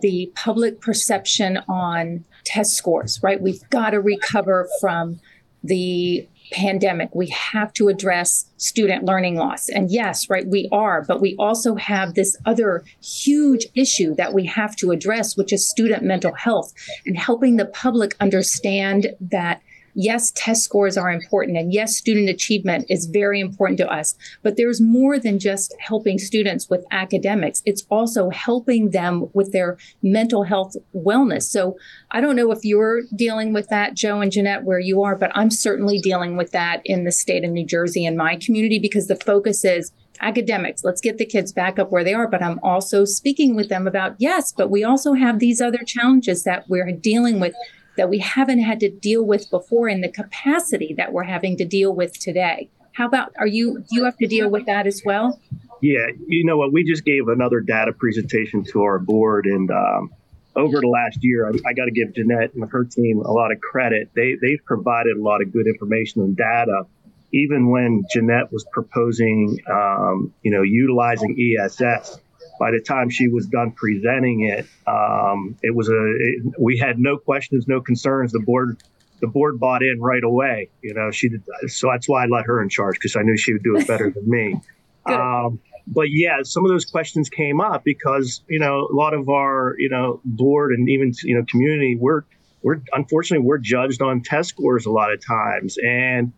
the public perception on test scores, right? We've got to recover from the pandemic. We have to address student learning loss. And yes, right, we are, but we also have this other huge issue that we have to address, which is student mental health and helping the public understand that yes, test scores are important and yes, student achievement is very important to us, but there's more than just helping students with academics. It's also helping them with their mental health wellness. So I don't know if you're dealing with that, Joe and Jeanette, where you are, but I'm certainly dealing with that in the state of New Jersey in my community because the focus is academics. Let's get the kids back up where they are. But I'm also speaking with them about, yes, but we also have these other challenges that we're dealing with that we haven't had to deal with before in the capacity that we're having to deal with today. How about are you do you have to deal with that as well? Yeah, you know what? We just gave another data presentation to our board, and um, over the last year, I, I got to give Jeanette and her team a lot of credit. They they've provided a lot of good information and data, even when Jeanette was proposing, um, you know, utilizing ESS by the time she was done presenting it, um, it was a it, we had no questions, no concerns. The board the board bought in right away. You know, she did, so that's why I let her in charge because I knew she would do it better than me. (laughs) Um, but yeah, some of those questions came up because you know a lot of our you know board and even you know community we're we're unfortunately we're judged on test scores a lot of times, and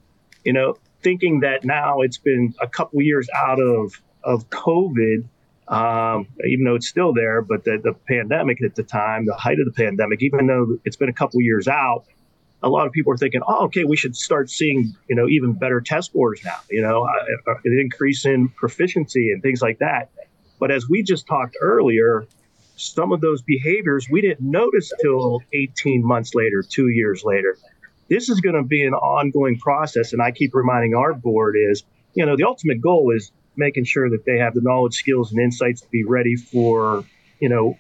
you know thinking that now it's been a couple years out of of COVID um, even though it's still there. But the, the pandemic at the time, the height of the pandemic, even though it's been a couple years out, a lot of people are thinking, oh, okay, we should start seeing, you know, even better test scores now, you know, uh, uh, an increase in proficiency and things like that. But as we just talked earlier, some of those behaviors we didn't notice till 18 months later, two years later. This is going to be an ongoing process. And I keep reminding our board is, you know, the ultimate goal is making sure that they have the knowledge, skills, and insights to be ready for, you know,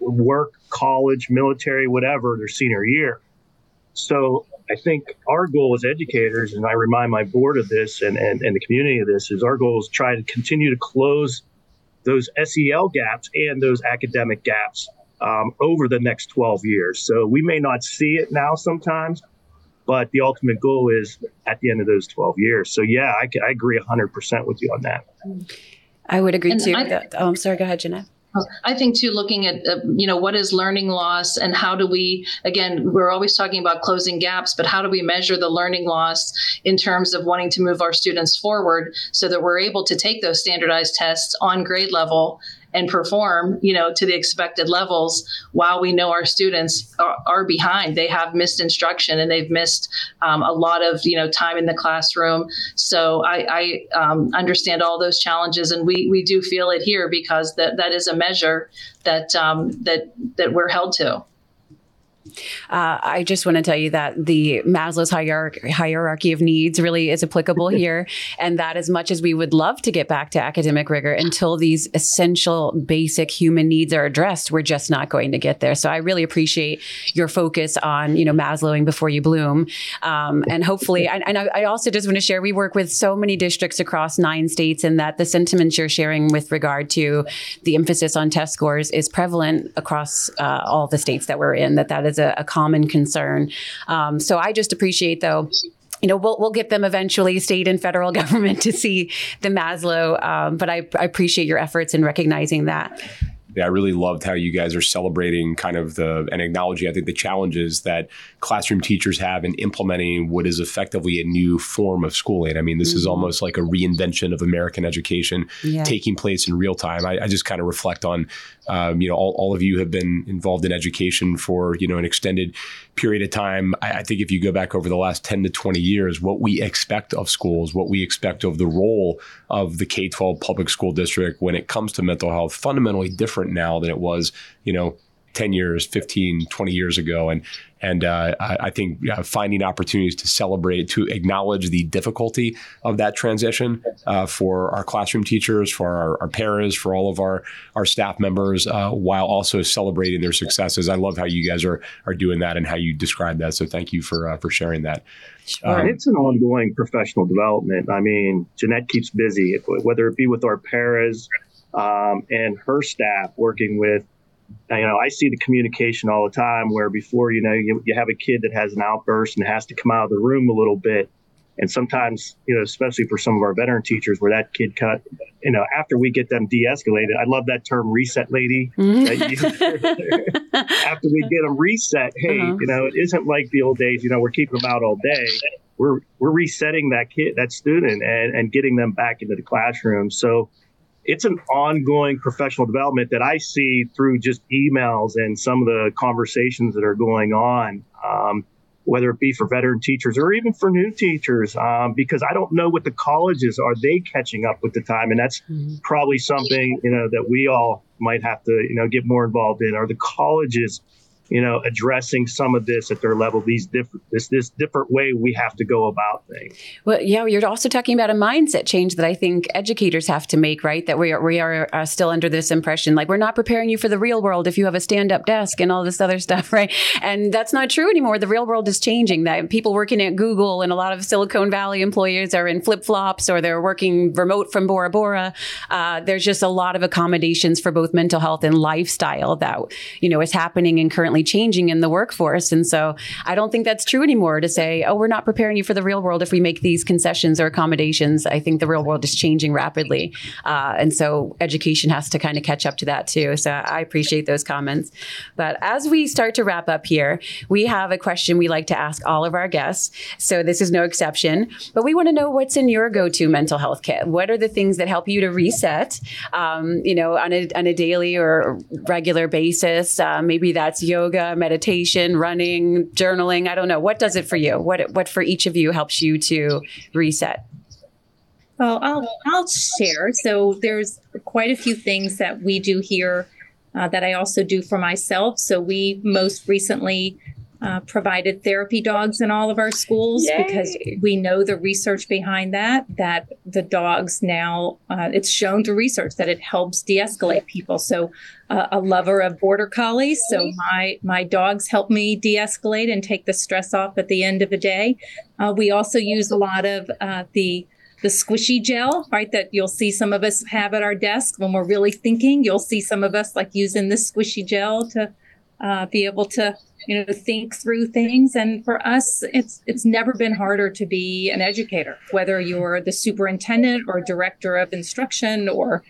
work, college, military, whatever, their senior year. So I think our goal as educators, and I remind my board of this and, and, and the community of this, is our goal is try to continue to close those SEL gaps and those academic gaps um, over the next 12 years. So we may not see it now sometimes, but the ultimate goal is at the end of those 12 years. So, yeah, I, I agree 100% with you on that. I would agree and too. I, oh, I'm sorry. Go ahead, Jeanette. I think too, looking at uh, you know what is learning loss and how do we again we're always talking about closing gaps, but how do we measure the learning loss in terms of wanting to move our students forward so that we're able to take those standardized tests on grade level and perform, you know, to the expected levels while we know our students are, are behind. They have missed instruction and they've missed um, a lot of, you know, time in the classroom. So I, I um, understand all those challenges and we, we do feel it here because that, that is a measure that, um, that, that we're held to. Uh, I just want to tell you that the Maslow's hierarchy, hierarchy of needs really is applicable (laughs) here. And that as much as we would love to get back to academic rigor, until these essential basic human needs are addressed, we're just not going to get there. So I really appreciate your focus on, you know, Maslowing before you bloom. Um, and hopefully, and, and I, I also just want to share, we work with so many districts across nine states and that the sentiments you're sharing with regard to the emphasis on test scores is prevalent across uh, all the states that we're in, that that is a a, common concern. Um, so I just appreciate, though, you know, we'll, we'll get them eventually, state and federal (laughs) government, to see the Maslow. Um, but I, I appreciate your efforts in recognizing that I really loved how you guys are celebrating kind of the and acknowledging, I think, the challenges that classroom teachers have in implementing what is effectively a new form of schooling. I mean, this mm-hmm. is almost like a reinvention of American education yeah. taking place in real time. I, I just kind of reflect on, um, you know, all, all of you have been involved in education for, you know, an extended period of time. I, I think if you go back over the last 10 to 20 years, what we expect of schools, what we expect of the role of the K 12 public school district when it comes to mental health, fundamentally different now than it was, you know, 10 years, 15, 20 years ago. And and uh, I, I, think uh, finding opportunities to celebrate, to acknowledge the difficulty of that transition uh, for our classroom teachers, for our, our paras, for all of our, our staff members, uh, while also celebrating their successes. I love how you guys are, are doing that and how you describe that. So thank you for, uh, for sharing that. Sure. Um, it's an ongoing professional development. I mean, Jeanette keeps busy, whether it be with our paras um, and her staff working with you know, I see the communication all the time where before, you know, you, you have a kid that has an outburst and has to come out of the room a little bit. And sometimes, you know, especially for some of our veteran teachers where that kid cut, you know, after we get them de escalated, I love that term reset lady. (laughs) (laughs) After we get them reset, hey, uh-huh. you know, it isn't like the old days, you know, we're keeping them out all day. We're, we're resetting that kid, that student and, and getting them back into the classroom. So, it's an ongoing professional development that I see through just emails and some of the conversations that are going on, um, whether it be for veteran teachers or even for new teachers, um, because I don't know what the colleges are they catching up with the time, and that's mm-hmm. probably something you know that we all might have to you know get more involved in. Are the colleges you know, addressing some of this at their level, these different this this different way we have to go about things. Well, yeah, you're also talking about a mindset change that I think educators have to make, right? That we are we are uh, still under this impression like we're not preparing you for the real world if you have a stand up desk and all this other stuff, (laughs) right? And that's not true anymore. The real world is changing. That people working at Google and a lot of Silicon Valley employees are in flip flops or they're working remote from Bora Bora. Uh, there's just a lot of accommodations for both mental health and lifestyle that you know is happening and currently changing in the workforce. And so I don't think that's true anymore to say, oh, we're not preparing you for the real world if we make these concessions or accommodations. I think the real world is changing rapidly. Uh, and so education has to kind of catch up to that too. So I appreciate those comments. But as we start to wrap up here, we have a question we like to ask all of our guests. So this is no exception. But we want to know what's in your go to mental health kit. What are the things that help you to reset, um, you know, on a, on a daily or regular basis? Uh, maybe that's yoga yoga, meditation, running, journaling? I don't know. What does it for you? What what for each of you helps you to reset? Well, I'll I'll share. So there's quite a few things that we do here uh, that I also do for myself. So we most recently uh, provided therapy dogs in all of our schools Yay. because we know the research behind that that the dogs now uh, it's shown through research that it helps de-escalate people so uh, a lover of border collies so my my dogs help me de-escalate and take the stress off at the end of the day uh, we also use a lot of uh, the the squishy gel, right? That you'll see some of us have at our desk when we're really thinking. You'll see some of us like using this squishy gel to uh, be able to you know think through things and for us it's it's never been harder to be an educator whether you're the superintendent or director of instruction or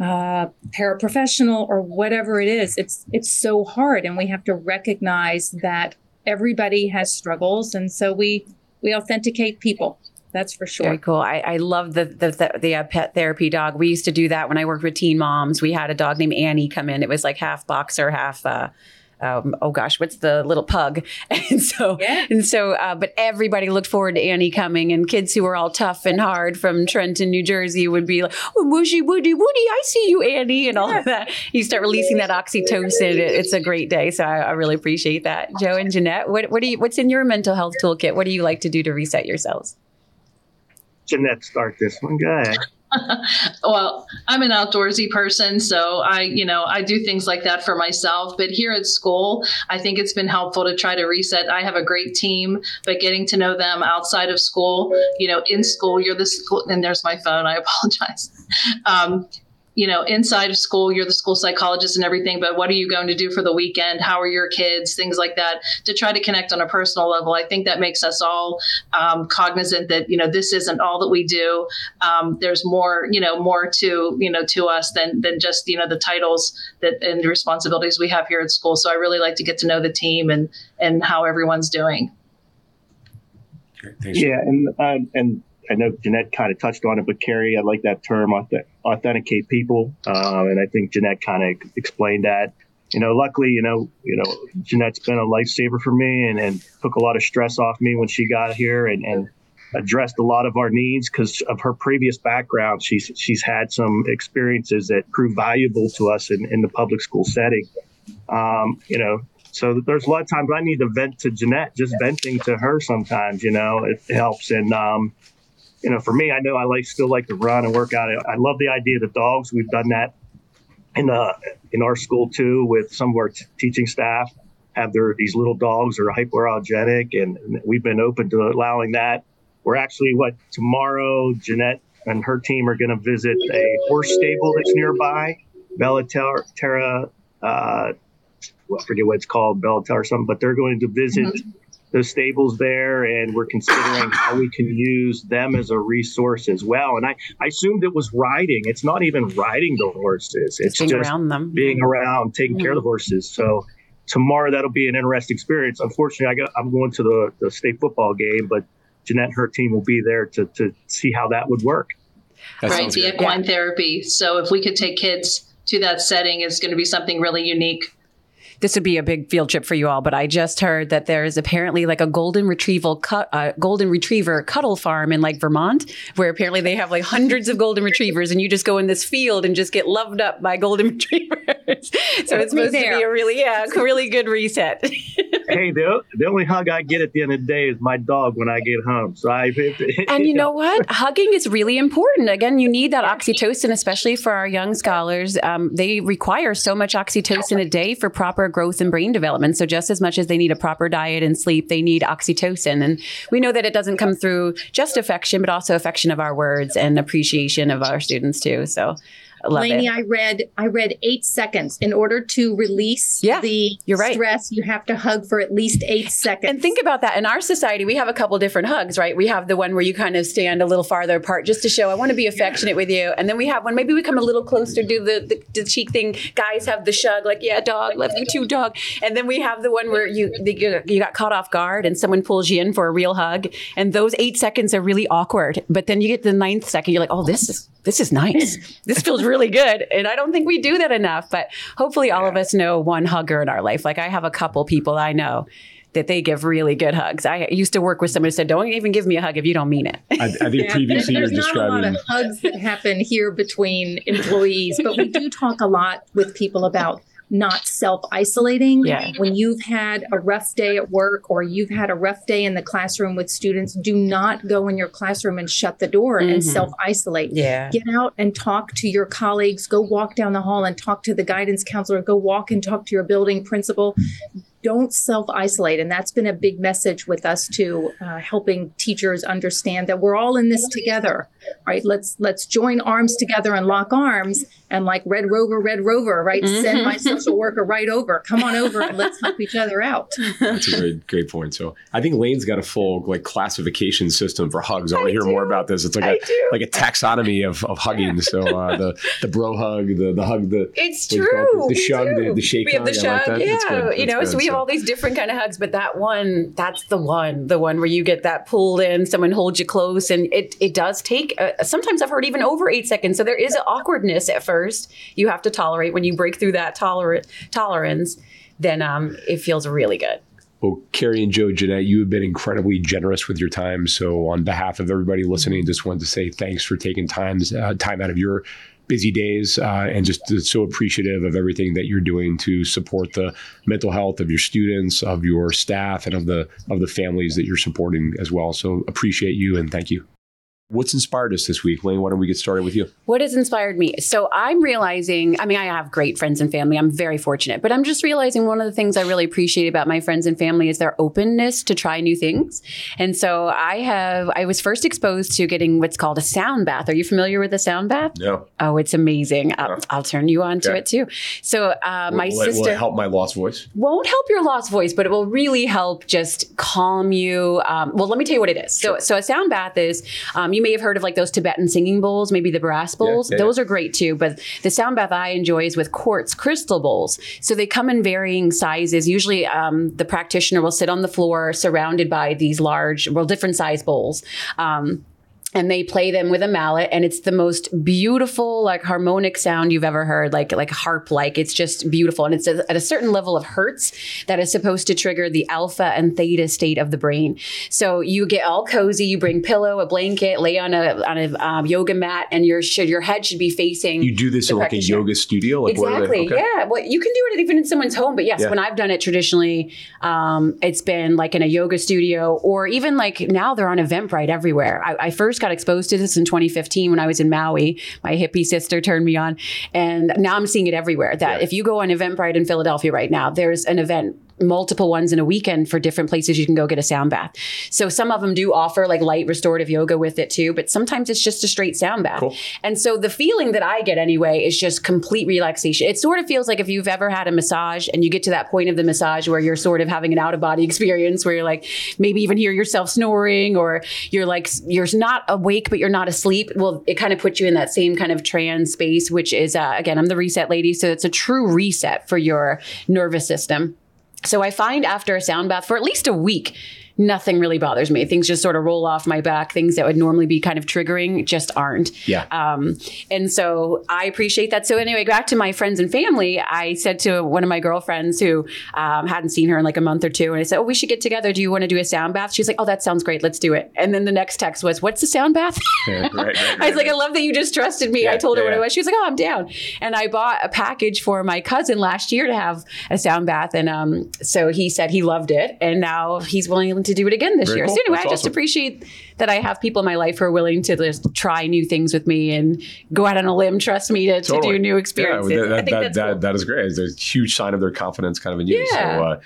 uh, paraprofessional or whatever it is it's it's so hard and we have to recognize that everybody has struggles and so we we authenticate people that's for sure. Very cool. I, I love the the, the, the uh, pet therapy dog. We used to do that when I worked with teen moms. We had a dog named Annie come in. It was like half boxer, half uh, um, oh gosh, what's the little pug? (laughs) And so, yeah. and so, uh, but everybody looked forward to Annie coming, and kids who were all tough and hard from Trenton, New Jersey, would be like, "Oh, Woody, Woody, Woody, I see you, Annie," and all of that. You start releasing that oxytocin. It's a great day, so I, I really appreciate that. Joe and Jeanette, what what do you? What's in your mental health toolkit? What do you like to do to reset yourselves? Jeanette, start this one. Go ahead. (laughs) well, I'm an outdoorsy person, so I, you know, I do things like that for myself. But here at school, I think it's been helpful to try to reset. I have a great team, but getting to know them outside of school, you know, in school, you're the school, and there's my phone. I (laughs) apologize. Um, you know, inside of school, you're the school psychologist and everything, but what are you going to do for the weekend? How are your kids? Things like that to try to connect on a personal level. I think that makes us all um, cognizant that, you know, this isn't all that we do. Um, there's more, you know, more to, you know, to us than, than just, you know, the titles that and the responsibilities we have here at school. So I really like to get to know the team and, and how everyone's doing. Yeah. And, uh, and I know Jeanette kind of touched on it, but Kari, I like that term, authenticate people, uh, and I think Jeanette kind of explained that. You know, luckily, you know, you know, Jeanette's been a lifesaver for me, and, and took a lot of stress off me when she got here, and, and addressed a lot of our needs because of her previous background. She's she's had some experiences that proved valuable to us in, in the public school setting. Um, you know, so there's a lot of times I need to vent to Jeanette. Just venting to her sometimes, you know, it helps. And um, you know, for me, I know I like still like to run and work out. I love the idea of the dogs. We've done that in uh in our school too with some of our t- teaching staff have their these little dogs that are hypoallergenic and, and we've been open to allowing that. We're actually what tomorrow Jeanette and her team are going to visit a horse stable that's nearby, Bella Terra. Uh, I forget what it's called, Bella Terra or something, but they're going to visit mm-hmm. Those stables there, and we're considering how we can use them as a resource as well. And I, I assumed it was riding. It's not even riding the horses; it's being just around them, being around, taking mm-hmm. care of the mm-hmm. horses. So tomorrow that'll be an interesting experience. Unfortunately, I got, I'm going to the, the state football game, but Jeanette and her team will be there to, to see how that would work. That right, the equine yeah. therapy. So if we could take kids to that setting, it's going to be something really unique this would be a big field trip for you all, but I just heard that there is apparently like a golden retrieval cut, uh, golden retriever cuddle farm in like Vermont, where apparently they have like hundreds of golden retrievers, and you just go in this field and just get loved up by golden (laughs) retrievers. so it's supposed to be a really yeah, really good reset. (laughs) hey, the, the only hug I get at the end of the day is my dog when I get home. So I (laughs) and you know what, hugging is really important. Again, you need that oxytocin, especially for our young scholars. Um, they require so much oxytocin a day for proper growth and brain development. So just as much as they need a proper diet and sleep, they need oxytocin. And we know that it doesn't come through just affection, but also affection of our words and appreciation of our students too. So Lainey, it. I read I read eight seconds. In order to release yeah, the you're right. stress, you have to hug for at least eight seconds. And think about that. In our society, we have a couple different hugs, right? We have the one where you kind of stand a little farther apart just to show I want to be affectionate with you. And then we have one maybe we come a little closer, do the, the, the cheek thing. Guys have the shug, like, yeah, dog, love you too, dog. And then we have the one where you the, you got caught off guard and someone pulls you in for a real hug. And those eight seconds are really awkward. But then you get the ninth second, you're like, oh, this is this is nice. this feels really good. And I don't think we do that enough. But hopefully, all yeah. of us know one hugger in our life. Like I have a couple people I know that they give really good hugs. I used to work with somebody who said, "Don't even give me a hug if you don't mean it." I, I think (laughs) yeah, previously you're describing not a lot of hugs that happen here between employees, but we do talk a lot with people about not self isolating. Yeah. When you've had a rough day at work or you've had a rough day in the classroom with students, do not go in your classroom and shut the door mm-hmm. and self isolate. Yeah. Get out and talk to your colleagues. Go walk down the hall and talk to the guidance counselor. Go walk and talk to your building principal don't self isolate. And that's been a big message with us too, uh, helping teachers understand that we're all in this together, right? Let's let's join arms together and lock arms and like Red Rover, Red Rover, right? Mm-hmm. Send my social worker right over. Come on over and let's help each other out. That's a great great point. So I think Laine's got a full like classification system for hugs. I want to hear do. more about this. It's like I a do. like a taxonomy of, of hugging. So uh, the the bro hug, the the hug, the it's true. The, the shug, the, the shake. We have the shug. Like yeah, you know. So we all these different kind of hugs, but that one, that's the one, the one where you get that pulled in, someone holds you close, and it it does take. Uh, sometimes I've heard even over eight seconds. So there is an awkwardness at first. You have to tolerate when you break through that tolerant tolerance. Then um, it feels really good. Well, Kari and Joe, Jeanette, you have been incredibly generous with your time. So, on behalf of everybody listening, just wanted to say thanks for taking times uh, time out of your busy days uh, and just so appreciative of everything that you're doing to support the mental health of your students, of your staff, and of the of the families that you're supporting as well. So appreciate you and thank you. What's inspired us this week, Laine? Why don't we get started with you? What has inspired me? So I'm realizing, I mean, I have great friends and family. I'm very fortunate, but I'm just realizing one of the things I really appreciate about my friends and family is their openness to try new things. And so I have, I was first exposed to getting what's called a sound bath. Are you familiar with a sound bath? No. Oh, it's amazing. I'll, I'll turn you on to it too. So uh, my will, sister. Will it help my lost voice? Won't help your lost voice, but it will really help just calm you. Um, well, let me tell you what it is. Sure. So, so a sound bath is, um, you may have heard of like those Tibetan singing bowls, maybe the brass bowls. Yeah, yeah, Those are great too. But the sound bath I enjoy is with quartz crystal bowls. So they come in varying sizes. Usually um, the practitioner will sit on the floor surrounded by these large, well, different size bowls. Um, and they play them with a mallet and it's the most beautiful like harmonic sound you've ever heard like like harp like it's just beautiful and it's at a certain level of hertz that is supposed to trigger the alpha and theta state of the brain so you get all cozy you bring pillow a blanket lay on a on a um, yoga mat and your should your head should be facing You do this in like a yoga studio? Like Exactly. okay. Yeah. Well, you can do it even in someone's home, but yes, Yeah. when I've done it traditionally, um, it's been like in a yoga studio or even like now they're on Eventbrite everywhere. I, I first got exposed to this in 2015 when I was in Maui. My hippie sister turned me on, and now I'm seeing it everywhere. That Yeah. if you go on Eventbrite in Philadelphia right now, there's an event multiple ones in a weekend for different places you can go get a sound bath. So some of them do offer like light restorative yoga with it too, but sometimes it's just a straight sound bath. Cool. And so the feeling that I get anyway is just complete relaxation. It sort of feels like if you've ever had a massage and you get to that point of the massage where you're sort of having an out of body (laughs) experience where you're like maybe even hear yourself snoring or you're like you're not awake but you're not asleep. Well, it kind of puts you in that same kind of trance space, which is uh, again, I'm the reset lady, so it's a true reset for your nervous system. So I find after a sound bath for at least a week, nothing really bothers me. Things just sort of roll off my back. Things that would normally be kind of triggering just aren't. Yeah. Um, and so I appreciate that. So anyway, back to my friends and family, I said to one of my girlfriends who um, hadn't seen her in like a month or two, and I said, "Oh, we should get together. Do you want to do a sound bath?" She's like, "Oh, that sounds great. Let's do it." And then the next text was, "What's the sound bath?" (laughs) Yeah, right, right, I was like, I love that you just trusted me. Yeah, I told her yeah, what it was. She was like, Oh, I'm down. And I bought a package for my cousin last year to have a sound bath. And um, so he said he loved it. And now he's willing to do it again this Very year. cool. So anyway, That's I just awesome. appreciate that I have people in my life who are willing to just try new things with me and go out on a limb, trust me to, to do new Yeah, experiences. that, I that, think that, that, cool. that is great. It's a huge sign of their confidence kind of in you. Yeah. So, uh,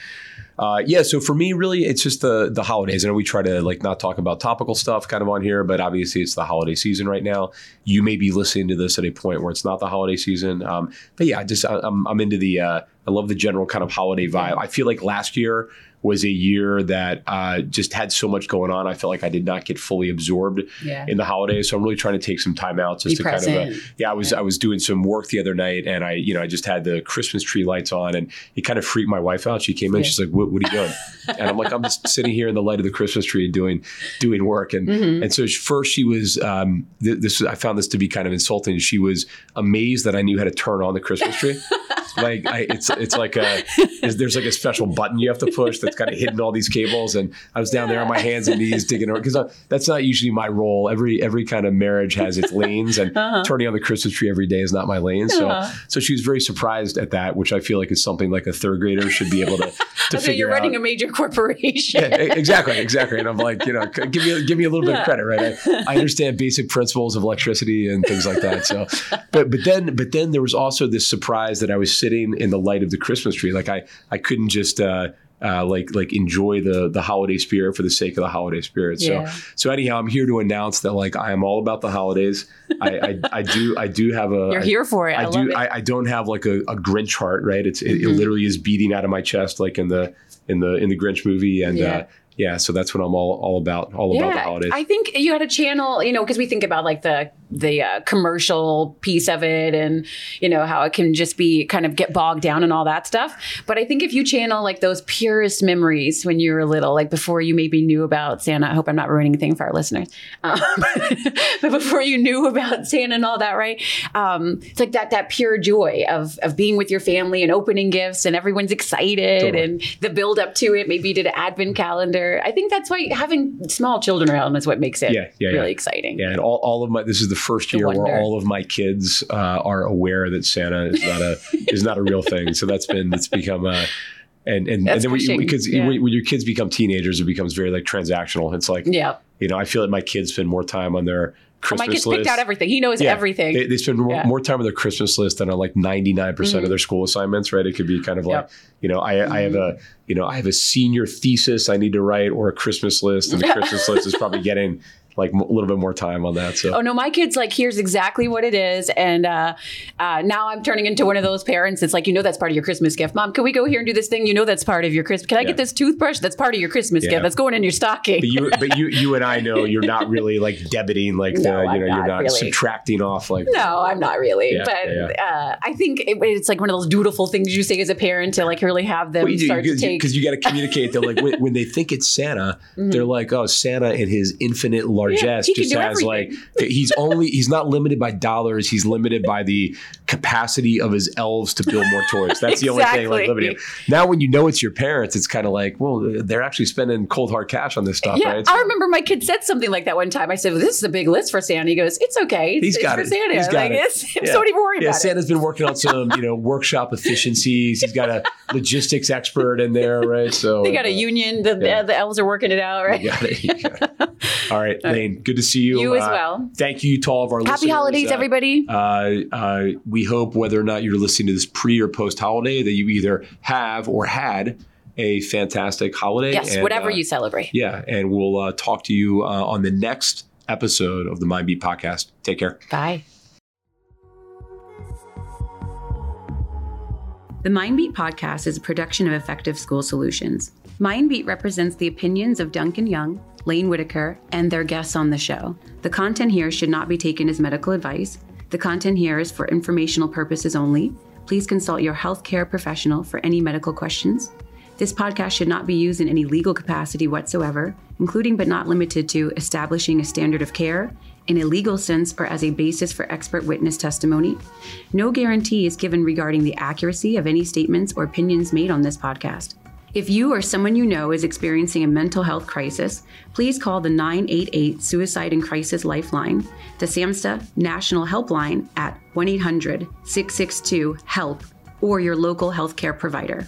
uh, yeah, so for me, really, it's just the the holidays. I know we try to like not talk about topical stuff kind of on here, but obviously it's the holiday season right now. You may be listening to this at a point where it's not the holiday season, um, but yeah, I just I, I'm I'm into the uh, I love the general kind of holiday vibe. I feel like last year was a year that uh, just had so much going on. I felt like I did not get fully absorbed Yeah. in the holidays, so I'm really trying to take some time out just Be to kind of uh, present. yeah, I was I was doing some work the other night, and I you know I just had the Christmas tree lights on, and it kind of freaked my wife out. She came in, Yeah. she's like, "What, what are you doing?" (laughs) and I'm like, "I'm just sitting here in the light of the Christmas tree and doing doing work." And Mhm. and so first she was um, th- this I found this to be kind of insulting. She was amazed that I knew how to turn on the Christmas tree. (laughs) like I, it's it's like a there's, there's like a special button you have to push that's kind of hidden all these cables and I was down there on my hands and knees digging around because that's not usually my role every every kind of marriage has its lanes and Uh-huh. turning on the Christmas tree every day is not my lane so Uh-huh. so she was very surprised at that which I feel like is something like a third grader should be able to (laughs) to So you're running out a major corporation. yeah, exactly, exactly. And I'm like, you know, give me give me a little bit of credit, right? I, I understand basic principles of electricity and things like that. So, but but then but then there was also this surprise that I was sitting in the light of the Christmas tree. Like I I couldn't just. Uh, uh, like like enjoy the the holiday spirit for the sake of the holiday spirit. So Yeah. so anyhow, I'm here to announce that like I am all about the holidays. I I, I do I do have a (laughs) You're I- here for it. I, I, do. it. I, I don't have like a, a Grinch heart, right? It's it, it Mhm. literally is beating out of my chest, like in the in the in the Grinch movie, and Yeah. uh, yeah. So that's what I'm all all about, all about the holidays. I think you had a channel, you know, because we think about like the the uh, commercial piece of it, and you know how it can just be kind of get bogged down and all that stuff. But I think if you channel like those purest memories when you were little, like before you maybe knew about Santa. I hope I'm not ruining anything for our listeners, (laughs) um, but before you knew about Santa and all that, right? Um, it's like that that pure joy of of being with your family and opening gifts, and everyone's excited, Totally. and the build up to it. Maybe you did an advent calendar. I think that's why having small children around is what makes it Yeah, yeah, really yeah. exciting. yeah, and all, all of my this is the first year wonder. where all of my kids uh, are aware that Santa is not a is not a real thing. So that's been it's become a and and, and then we, because yeah. when, when your kids become teenagers, it becomes very like transactional. It's like Yeah. you know I feel like my kids spend more time on their Oh, Christmas my kid's list. picked out everything. He knows Yeah, everything. They, they spend more, Yeah. more time on their Christmas list than on like 99% Mhm. of their school assignments, right? It could be kind of like, Yep. Mm-hmm. you know, I, I have a, you know, I have a senior thesis I need to write or a Christmas list and the (laughs) Christmas list is probably getting like a little bit more time on that. So Oh no, my kid's like, here's exactly what it is, and uh, uh, now I'm turning into one of those parents. It's like, you know, that's part of your Christmas gift. Mom, can we go here and do this thing? You know, that's part of your Christmas. Can I Yeah. get this toothbrush? That's part of your Christmas Yeah. gift. That's going in your stocking. but you, but you, you and I know you're not really like debiting, like the, you I'm know, you're not not really. subtracting off like, No, I'm not really. Yeah, but Uh, I think it, it's like one of those dutiful things you say as a parent to like really have them Well, you do, start to because take. you, got to communicate that like when, when they think it's Santa, (laughs) Mhm. they're like, oh, Santa and his infinite largesse he can just has everything. like he's only he's not limited by dollars. He's limited by the capacity of his elves to build more toys. That's the only thing like Exactly. limiting. him. Now, when you know it's your parents, it's kind of like, well, they're actually spending cold hard cash on this stuff, Yeah, right? I remember my kid said something like that one time. I said, well, "This is a big list for Santa." He goes, "It's okay. It's, He's got it's it. for Santa. He's got like, it. (laughs) Yeah. Don't even worry yeah, about Santa's been working on some, you know, workshop efficiencies. He's got a (laughs) logistics expert in there, right? So. They got a uh, union. The, yeah. the elves are working it out, right? You got it. (laughs) You got it. All right, Laine. Good to see you. You as Uh, well. Thank you to all of our listeners. Happy listeners. holidays, Uh, everybody. Uh, uh, we hope whether or not you're listening to this pre or post holiday that you either have or had a fantastic holiday. yes, and, whatever uh, you celebrate. Yeah, and we'll uh, talk to you uh, on the next episode of the Mind Beat podcast. Take care. Bye. The Mindbeat podcast is a production of Effective School Solutions. Mindbeat represents the opinions of Duncan Young, Laine Whitaker, and their guests on the show. The content here should not be taken as medical advice. The content here is for informational purposes only. Please consult your healthcare professional for any medical questions. This podcast should not be used in any legal capacity whatsoever, including but not limited to establishing a standard of care in a legal sense or as a basis for expert witness testimony. No guarantee is given regarding the accuracy of any statements or opinions made on this podcast. If you or someone you know is experiencing a mental health crisis, please call the 988 Suicide and Crisis Lifeline, the SAMHSA National Helpline at 1 800 662 HELP, or your local healthcare provider.